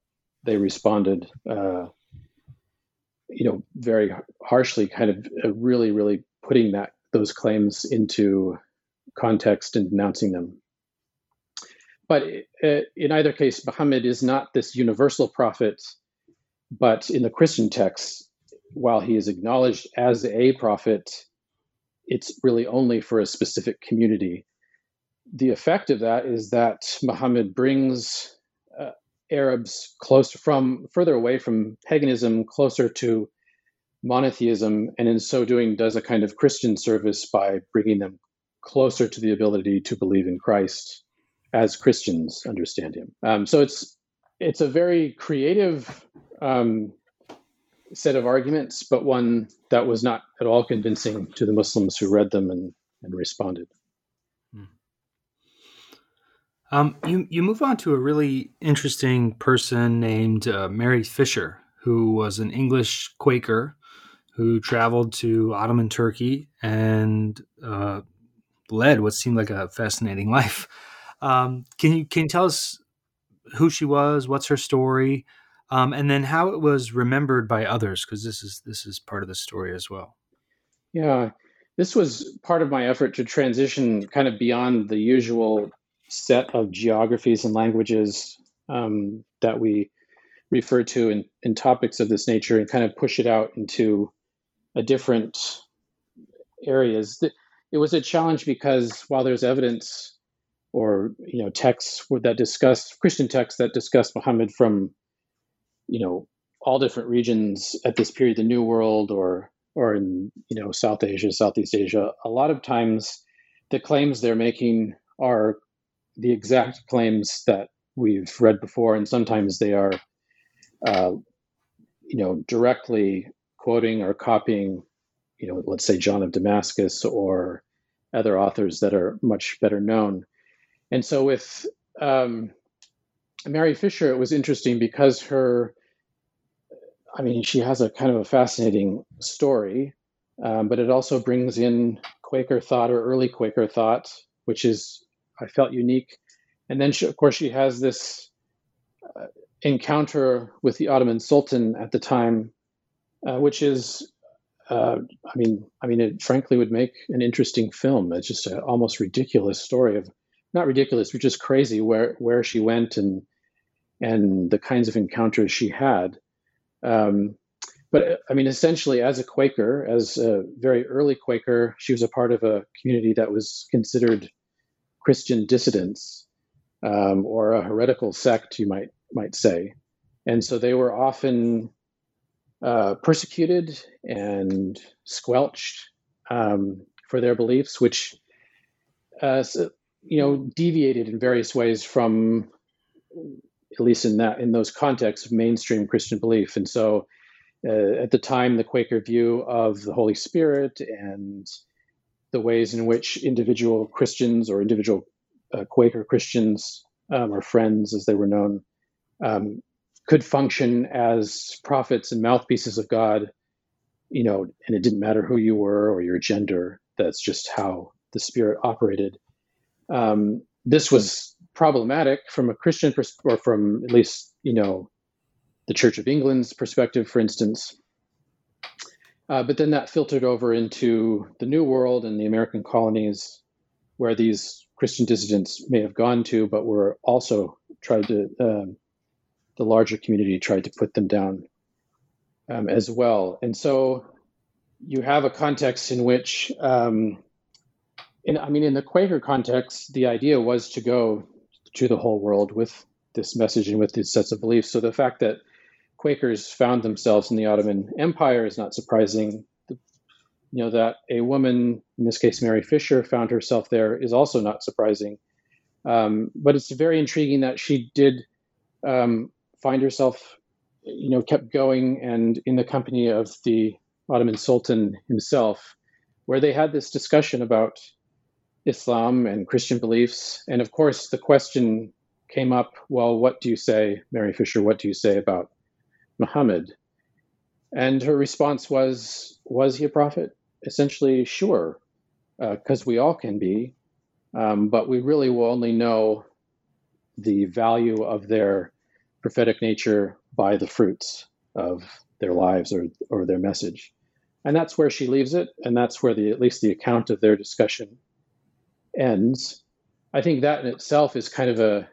they responded, uh, you know, very harshly, kind of uh, really, really putting that those claims into context and denouncing them. But uh, in either case, Muhammad is not this universal prophet, but in the Christian texts, while he is acknowledged as a prophet, it's really only for a specific community. The effect of that is that Muhammad brings uh, Arabs close from further away from paganism, closer to monotheism, and in so doing, does a kind of Christian service by bringing them closer to the ability to believe in Christ as Christians understand Him. Um, so it's it's a very creative um, set of arguments, but one that was not at all convincing to the Muslims who read them and, and responded. Um, you you move on to a really interesting person named uh, Mary Fisher, who was an English Quaker who traveled to Ottoman Turkey and uh, led what seemed like a fascinating life. Um, can you can you tell us who she was, what's her story, um, and then how it was remembered by others? Because this is this is part of the story as well. Yeah, this was part of my effort to transition kind of beyond the usual set of geographies and languages um, that we refer to in, in topics of this nature and kind of push it out into a different areas. It was a challenge because while there's evidence or you know texts that discuss Christian texts that discuss Muhammad from you know all different regions at this period, the New World or or in you know South Asia, Southeast Asia, a lot of times the claims they're making are the exact claims that we've read before, and sometimes they are, uh, you know, directly quoting or copying, you know, let's say John of Damascus or other authors that are much better known. And so with um, Mary Fisher, it was interesting because her, I mean, she has a kind of a fascinating story, um, but it also brings in Quaker thought or early Quaker thought, which is, I felt, unique. And then, she, of course, she has this uh, encounter with the Ottoman Sultan at the time, uh, which is, uh, I mean, I mean, it frankly would make an interesting film. It's just an almost ridiculous story of, not ridiculous, but just crazy where where she went and and the kinds of encounters she had. Um, but I mean, essentially, as a Quaker, as a very early Quaker, she was a part of a community that was considered Christian dissidents um, or a heretical sect, you might might say, and so they were often uh, persecuted and squelched um, for their beliefs, which uh, you know deviated in various ways from at least in that in those contexts mainstream Christian belief, and so uh, at the time, the Quaker view of the Holy Spirit and the ways in which individual Christians or individual uh, Quaker Christians um, or friends, as they were known, um, could function as prophets and mouthpieces of God, you know, and it didn't matter who you were or your gender. That's just how the Spirit operated. Um, this was problematic from a Christian pers- or from at least, you know, the Church of England's perspective, for instance. Uh, but then that filtered over into the New World and the American colonies, where these Christian dissidents may have gone to, but were also tried to, um, the larger community tried to put them down um, as well. And so you have a context in which, um, I mean, in the Quaker context, the idea was to go to the whole world with this message and with these sets of beliefs. So the fact that Quakers found themselves in the Ottoman Empire is not surprising. The, you know that a woman, in this case Mary Fisher, found herself there is also not surprising. Um, but it's very intriguing that she did um, find herself, you know, kept going and in the company of the Ottoman Sultan himself, where they had this discussion about Islam and Christian beliefs. And of course, the question came up well, what do you say, Mary Fisher? What do you say about Muhammad? And her response was, Was he a prophet? Essentially, sure, because uh, we all can be, um, but we really will only know the value of their prophetic nature by the fruits of their lives or, or their message. And that's where she leaves it, and that's where the at least the account of their discussion ends. I think that in itself is kind of a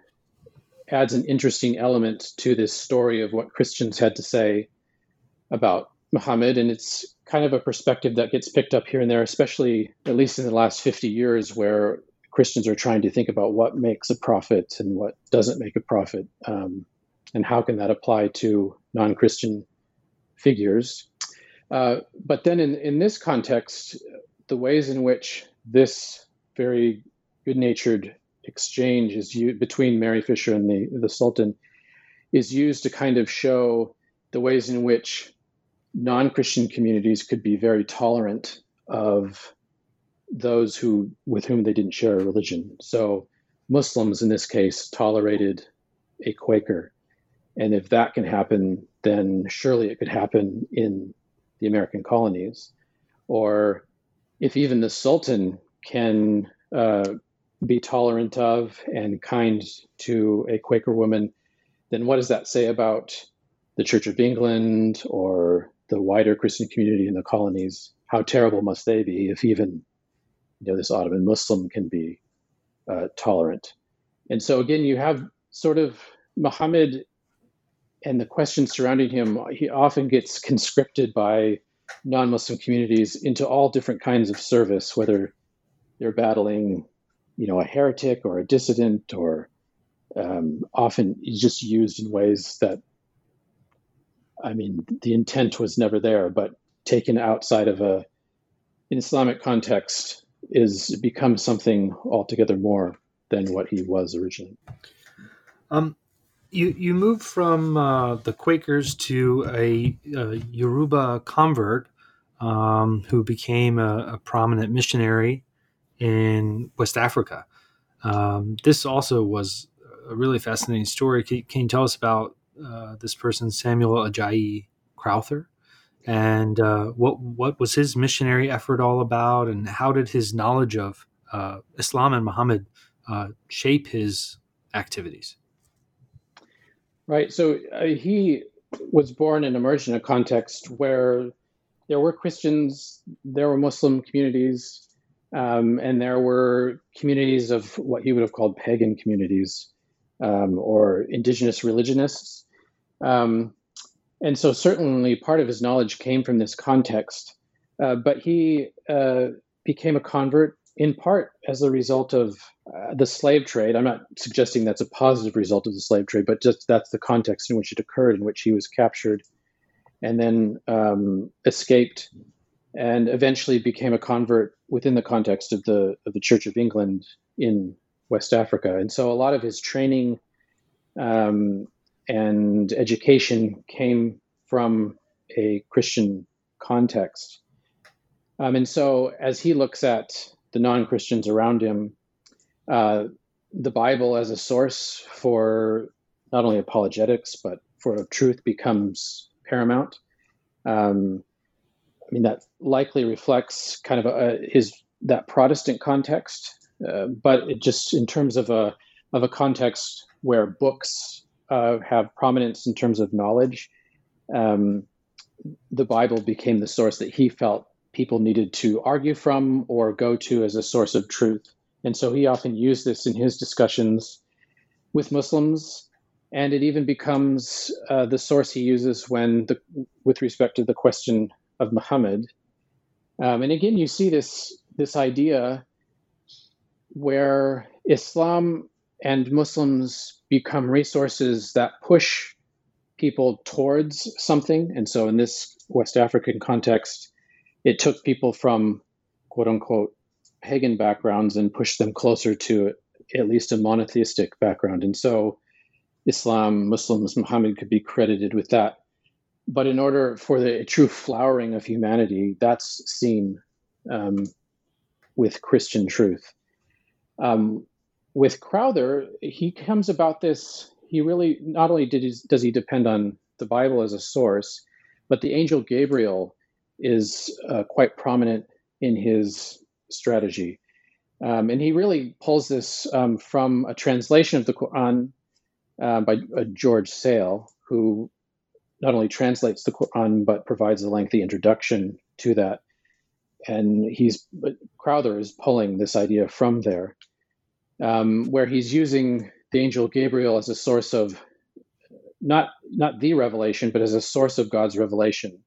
adds an interesting element to this story of what Christians had to say about Muhammad. And it's kind of a perspective that gets picked up here and there, especially at least in the last 50 years, where Christians are trying to think about what makes a prophet and what doesn't make a prophet, um, and how can that apply to non Christian figures. Uh, but then in, in this context, the ways in which this very good natured exchange is used between Mary Fisher and the, the Sultan is used to kind of show the ways in which non-Christian communities could be very tolerant of those who with whom they didn't share a religion. So Muslims in this case tolerated a Quaker. And if that can happen, then surely it could happen in the American colonies. Or if even the Sultan can uh, be tolerant of and kind to a Quaker woman, then what does that say about the Church of England or the wider Christian community in the colonies? How terrible must they be if even you know this Ottoman Muslim can be uh, tolerant? And so again, you have sort of Muhammad and the questions surrounding him. He often gets conscripted by non-Muslim communities into all different kinds of service, whether they're battling, you know, a heretic or a dissident, or um, often just used in ways that, I mean, the intent was never there, but taken outside of a in Islamic context is becomes something altogether more than what he was originally. Um, you you moved from uh, the Quakers to a, a Yoruba convert um, who became a, a, prominent missionary in West Africa. Um, this also was a really fascinating story. Can, can you tell us about uh, this person, Samuel Ajayi Crowther, and uh, what what was his missionary effort all about, and how did his knowledge of uh, Islam and Muhammad uh, shape his activities? Right. So uh, he was born and emerged in a context where there were Christians, there were Muslim communities, um, and there were communities of what he would have called pagan communities um, or indigenous religionists. Um, and so, certainly, part of his knowledge came from this context. Uh, but he uh, became a convert in part as a result of uh, the slave trade. I'm not suggesting that's a positive result of the slave trade, but just that's the context in which it occurred, in which he was captured and then um, escaped and eventually became a convert within the context of the of the Church of England in West Africa. And so a lot of his training um, and education came from a Christian context. Um, and so as he looks at the non Christians around him uh, the Bible as a source for not only apologetics, but for truth becomes paramount. Um, mean, that likely reflects kind of a, his that Protestant context, uh, but it just in terms of a of a context where books uh, have prominence in terms of knowledge, um, the Bible became the source that he felt people needed to argue from or go to as a source of truth. And so he often used this in his discussions with Muslims. And it even becomes uh, the source he uses when, the, with respect to the question of Muhammad. Um, and again, you see this this idea where Islam and Muslims become resources that push people towards something. And so, in this West African context, it took people from quote unquote pagan backgrounds and pushed them closer to at least a monotheistic background. And so Islam, Muslims, Muhammad could be credited with that. But in order for the true flowering of humanity, that's seen um, with Christian truth. Um, with Crowther, he comes about this. He really not only he, does he depend on the Bible as a source, but the angel Gabriel is uh, quite prominent in his strategy. Um, and he really pulls this um, from a translation of the Quran uh, by uh, George Sale, who not only translates the Quran but provides a lengthy introduction to that. And he's Crowther is pulling this idea from there, um, where he's using the angel Gabriel as a source of not not the revelation, but as a source of God's revelation.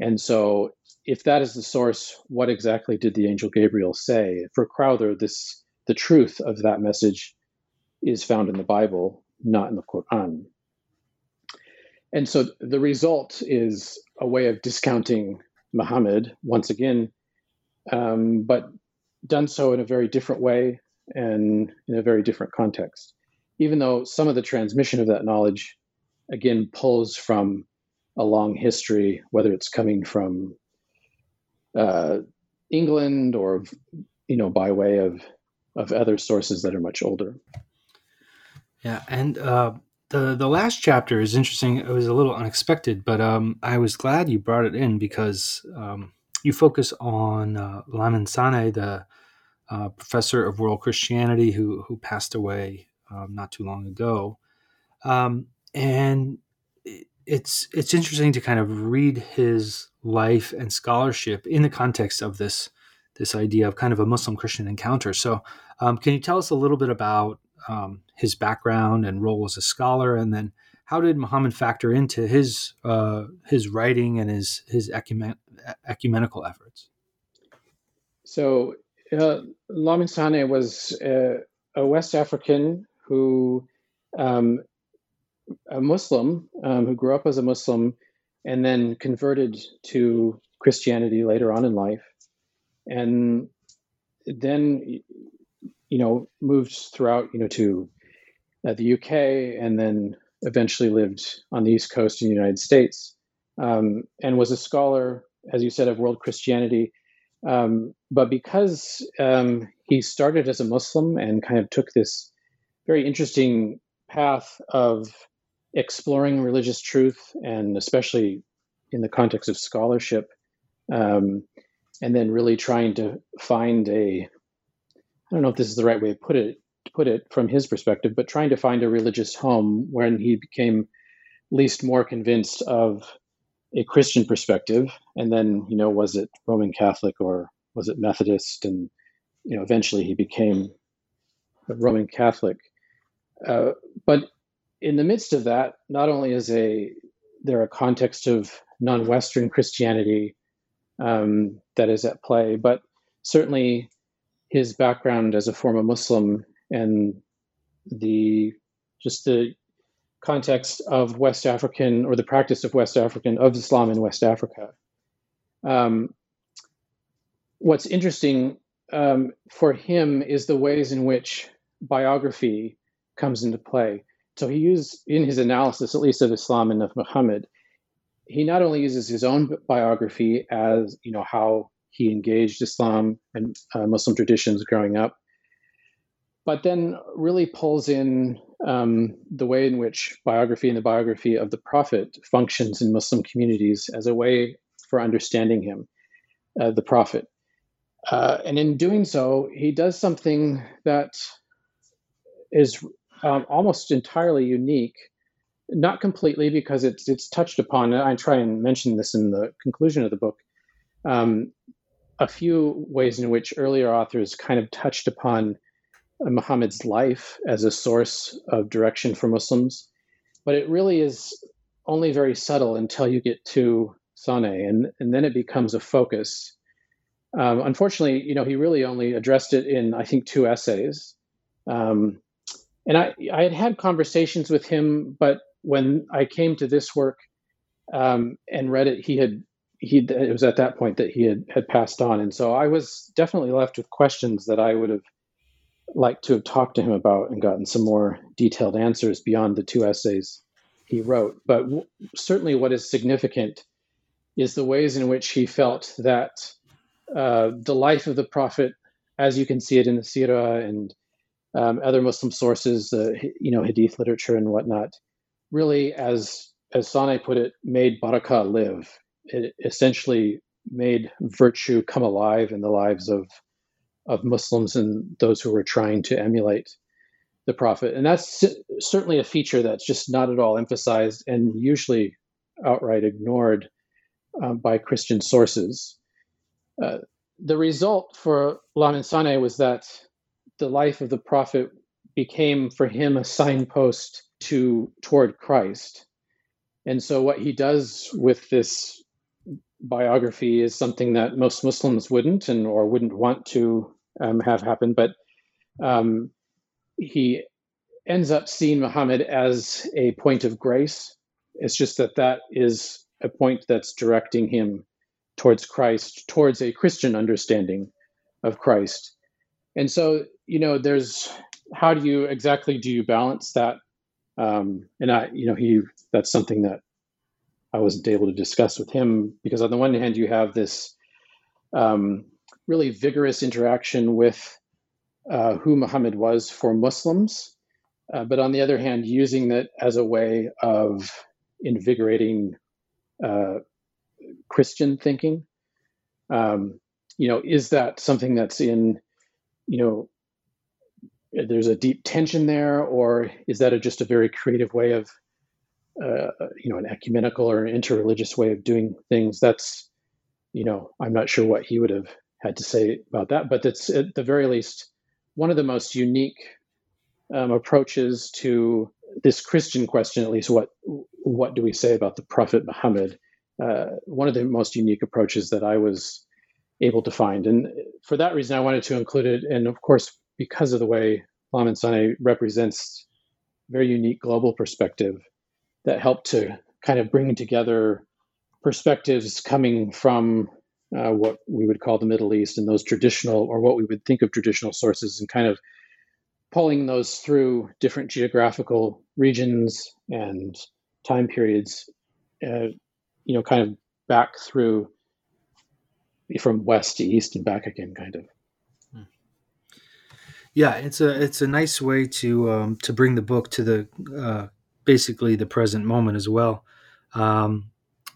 And so, if that is the source, what exactly did the angel Gabriel say? For Crowther, this the truth of that message is found in the Bible, not in the Quran. And so the result is a way of discounting Muhammad once again, um, but done so in a very different way and in a very different context. Even though some of the transmission of that knowledge, again, pulls from a long history, whether it's coming from uh, England or you know by way of of other sources that are much older. Yeah, and uh, the the last chapter is interesting. It was a little unexpected, but um, I was glad you brought it in because um, you focus on uh, Lamin Sanneh, the uh, professor of world Christianity who who passed away um, not too long ago, um, and it's it's interesting to kind of read his life and scholarship in the context of this this idea of kind of a Muslim Christian encounter. So, um, can you tell us a little bit about um, his background and role as a scholar, and then how did Muhammad factor into his uh, his writing and his his ecumen- ecumenical efforts? So, uh, Lamin Sanneh was uh, a West African who, um, a Muslim, um, who grew up as a Muslim and then converted to Christianity later on in life. And then, you know, moved throughout, you know, to uh, the UK and then eventually lived on the East Coast in the United States um, and was a scholar, as you said, of world Christianity. Um, but because um, he started as a Muslim and kind of took this very interesting path of exploring religious truth, and especially in the context of scholarship, um, and then really trying to find a I don't know if this is the right way to put it put it from his perspective, but trying to find a religious home when he became least more convinced of a Christian perspective, and then you know was it Roman Catholic or was it Methodist, and you know eventually he became a Roman Catholic. Uh, but in the midst of that, not only is a there a context of non-Western Christianity um, that is at play, but certainly his background as a former Muslim and the just the context of West African or the practice of West African of Islam in West Africa. Um, what's interesting um, for him is the ways in which biography comes into play. So he used in his analysis, at least of Islam and of Muhammad, he not only uses his own biography as you know how he engaged Islam and uh, Muslim traditions growing up, but then really pulls in um, the way in which biography and the biography of the Prophet functions in Muslim communities as a way for understanding him, uh, the Prophet. Uh, and in doing so, he does something that is um, almost entirely unique. Not completely, because it's it's touched upon. I try and mention this in the conclusion of the book. Um, a few ways in which earlier authors kind of touched upon Muhammad's life as a source of direction for Muslims, but it really is only very subtle until you get to Sanneh, and, and then it becomes a focus. Um, unfortunately, you know, he really only addressed it in, I think, two essays. Um, and I, I had had conversations with him, but when I came to this work um, and read it, he had he it was at that point that he had had passed on, and so I was definitely left with questions that I would have liked to have talked to him about and gotten some more detailed answers beyond the two essays he wrote. But w- certainly, what is significant is the ways in which he felt that uh, the life of the prophet, as you can see it in the Sirah and um, other Muslim sources, uh, you know, Hadith literature and whatnot, really, as as Sanneh put it, made barakah live. It essentially made virtue come alive in the lives of of Muslims and those who were trying to emulate the Prophet. And that's certainly a feature that's just not at all emphasized and usually outright ignored um, by Christian sources. Uh, the result for Lamin Sanneh was that the life of the Prophet became for him a signpost to toward Christ. And so what he does with this biography is something that most Muslims wouldn't and or wouldn't want to um, have happen. but um, he ends up seeing Muhammad as a point of grace. It's just that that is a point that's directing him towards Christ, towards a Christian understanding of Christ. And so, you know, there's how do you exactly do you balance that? Um, and I, you know, he that's something that I wasn't able to discuss with him because on the one hand you have this um, really vigorous interaction with uh, who Muhammad was for Muslims, uh, but on the other hand, using it as a way of invigorating uh, Christian thinking. Um, you know, is that something that's in, you know, there's a deep tension there, or is that a, just a very creative way of, uh, you know, an ecumenical or an interreligious way of doing things? That's, you know, I'm not sure what he would have had to say about that. But it's at the very least one of the most unique um, approaches to this Christian question. At least, what what do we say about the Prophet Muhammad? uh, one of the most unique approaches that I was able to find. And for that reason, I wanted to include it. And of course, because of the way Lamin Sanneh represents very unique global perspective that helped to kind of bring together perspectives coming from uh, what we would call the Middle East and those traditional, or what we would think of traditional sources, and kind of pulling those through different geographical regions and time periods, uh, you know, kind of back through from west to east and back again, kind of. Yeah, it's a it's a nice way to um, to bring the book to the uh, basically the present moment as well. Um,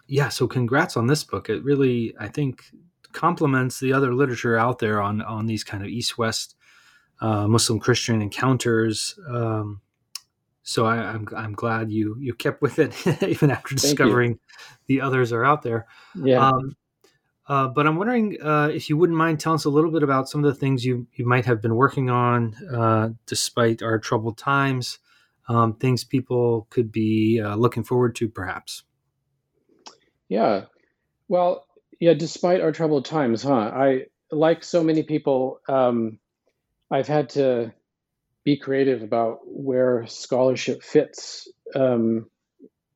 yeah, so congrats on this book. It really, I think, complements the other literature out there on on these kind of East West uh, Muslim Christian encounters. Um, so I, am I'm, I'm glad you you kept with it even after discovering the others are out there. Yeah. Um, uh, but I'm wondering uh, if you wouldn't mind telling us a little bit about some of the things you, you might have been working on uh, despite our troubled times, um, things people could be uh, looking forward to, perhaps. Yeah. Well, yeah, despite our troubled times, huh? I, like so many people, um, I've had to be creative about where scholarship fits, um,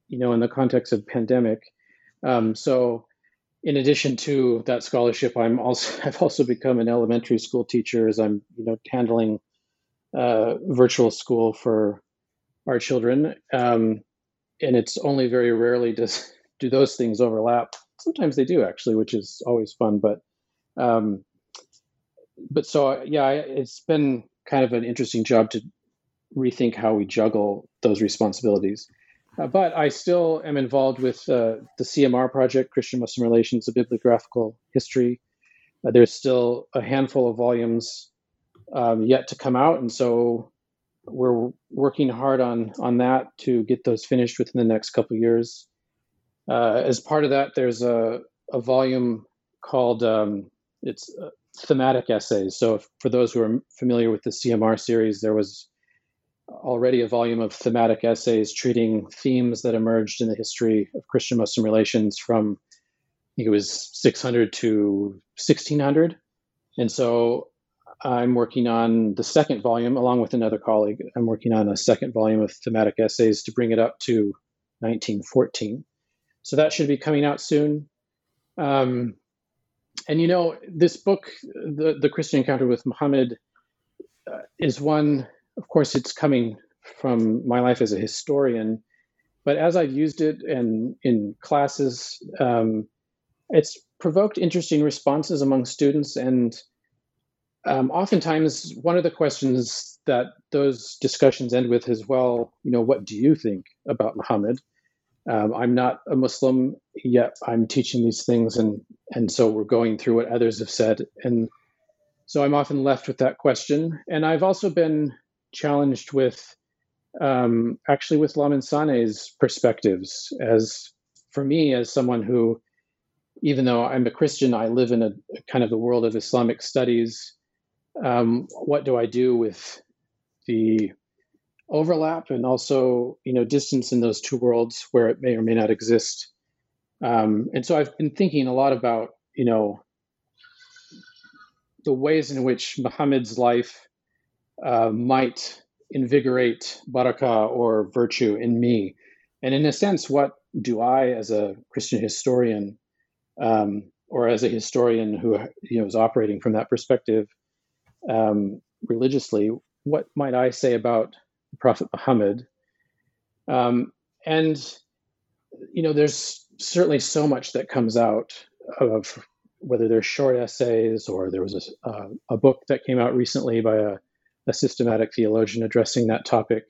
you know, in the context of pandemic. Um, so, in addition to that scholarship, I'm also I've also become an elementary school teacher as I'm you know handling uh, virtual school for our children, um, and it's only very rarely does do those things overlap. Sometimes they do actually, which is always fun. But um, but so yeah, it's been kind of an interesting job to rethink how we juggle those responsibilities. Uh, but I still am involved with uh, the CMR project, Christian Muslim Relations, a bibliographical history. Uh, there's still a handful of volumes um, yet to come out, and so we're working hard on on that to get those finished within the next couple years. Uh, as part of that, there's a, a volume called um, it's uh, thematic essays. So if, for those who are familiar with the CMR series, there was already a volume of thematic essays treating themes that emerged in the history of Christian Muslim relations from, I think it was 600 to 1600. And so I'm working on the second volume along with another colleague. I'm working on a second volume of thematic essays to bring it up to 1914. So that should be coming out soon. Um, and you know, this book, the, the Christian Encounter with Muhammad, uh, is one of course, it's coming from my life as a historian, but as I've used it and in classes, um, it's provoked interesting responses among students. And um, oftentimes, one of the questions that those discussions end with is, well, you know, what do you think about Muhammad? Um, I'm not a Muslim yet. I'm teaching these things, and and so we're going through what others have said, and so I'm often left with that question. And I've also been challenged with um, actually with Lamin Sanneh's perspectives as for me as someone who even though I'm a Christian, I live in a kind of the world of Islamic studies. Um, what do I do with the overlap and also, you know, distance in those two worlds where it may or may not exist? Um, and so I've been thinking a lot about, you know, the ways in which Muhammad's life uh, might invigorate barakah or virtue in me. And in a sense, what do I, as a Christian historian, um, or as a historian who you know is operating from that perspective um, religiously, what might I say about Prophet Muhammad? Um, and you know, there's certainly so much that comes out of whether they're short essays or there was a, uh, a book that came out recently by a a systematic theologian addressing that topic.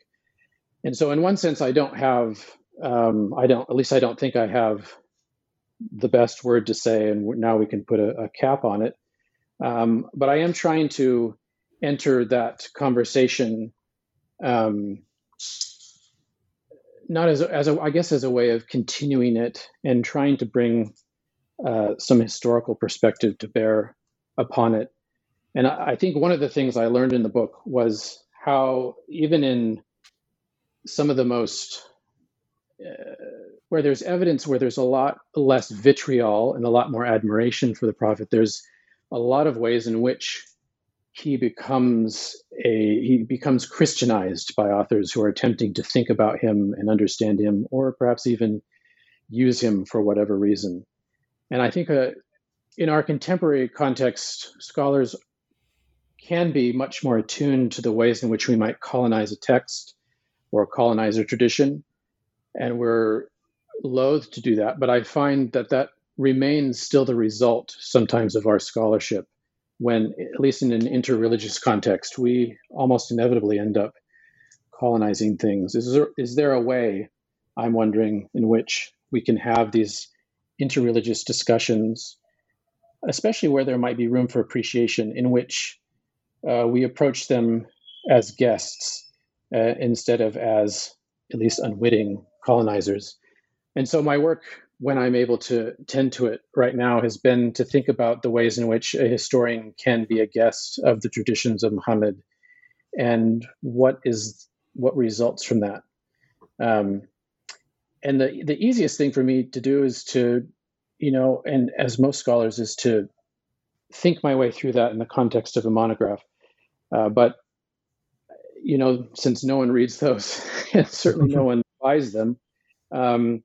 And so, in one sense, I don't have, um, I don't, at least I don't think I have the best word to say, and now we can put a, a cap on it. Um, but I am trying to enter that conversation, um, not as, as a, I guess, as a way of continuing it and trying to bring uh, some historical perspective to bear upon it. And I think one of the things I learned in the book was how, even in some of the most uh, where there's evidence where there's a lot less vitriol and a lot more admiration for the prophet, there's a lot of ways in which he becomes a he becomes Christianized by authors who are attempting to think about him and understand him, or perhaps even use him for whatever reason. And I think uh, in our contemporary context, scholars can be much more attuned to the ways in which we might colonize a text or colonize a tradition, and we're loath to do that. But I find that that remains still the result sometimes of our scholarship when, at least in an interreligious context, we almost inevitably end up colonizing things. Is there, is there a way, I'm wondering, in which we can have these interreligious discussions, especially where there might be room for appreciation, in which uh, we approach them as guests uh, instead of as at least unwitting colonizers? And so my work when I'm able to tend to it right now has been to think about the ways in which a historian can be a guest of the traditions of Muhammad and what is what results from that. Um, and the the easiest thing for me to do is to, you know, and as most scholars is to think my way through that in the context of a monograph. Uh, but you know, since no one reads those, and certainly no one buys them, um,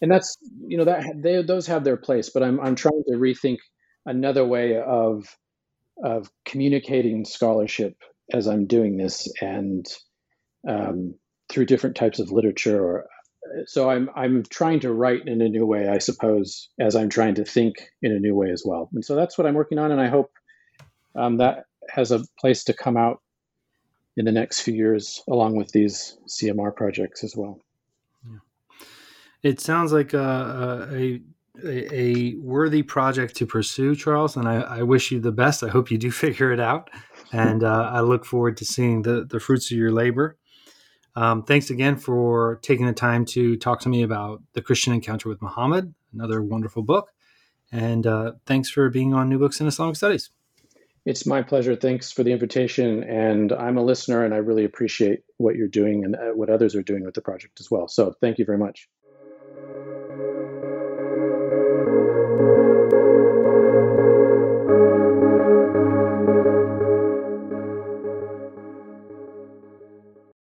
and that's you know that they those have their place but i'm i'm trying to rethink another way of of communicating scholarship as i'm doing this and um, through different types of literature or so i'm i'm trying to write in a new way i suppose as i'm trying to think in a new way as well. And so that's what i'm working on and i hope um, that has a place to come out in the next few years along with these cmr projects as well it sounds like a, a, a worthy project to pursue, Charles, and I, I, wish you the best. I hope you do figure it out, and uh, I look forward to seeing the, the fruits of your labor. Um, thanks again for taking the time to talk to me about the Christian Encounter with Muhammad, another wonderful book, and uh, thanks for being on New Books in Islamic Studies. It's my pleasure. Thanks for the invitation. And I'm a listener, and I really appreciate what you're doing and uh, what others are doing with the project as well. So thank you very much.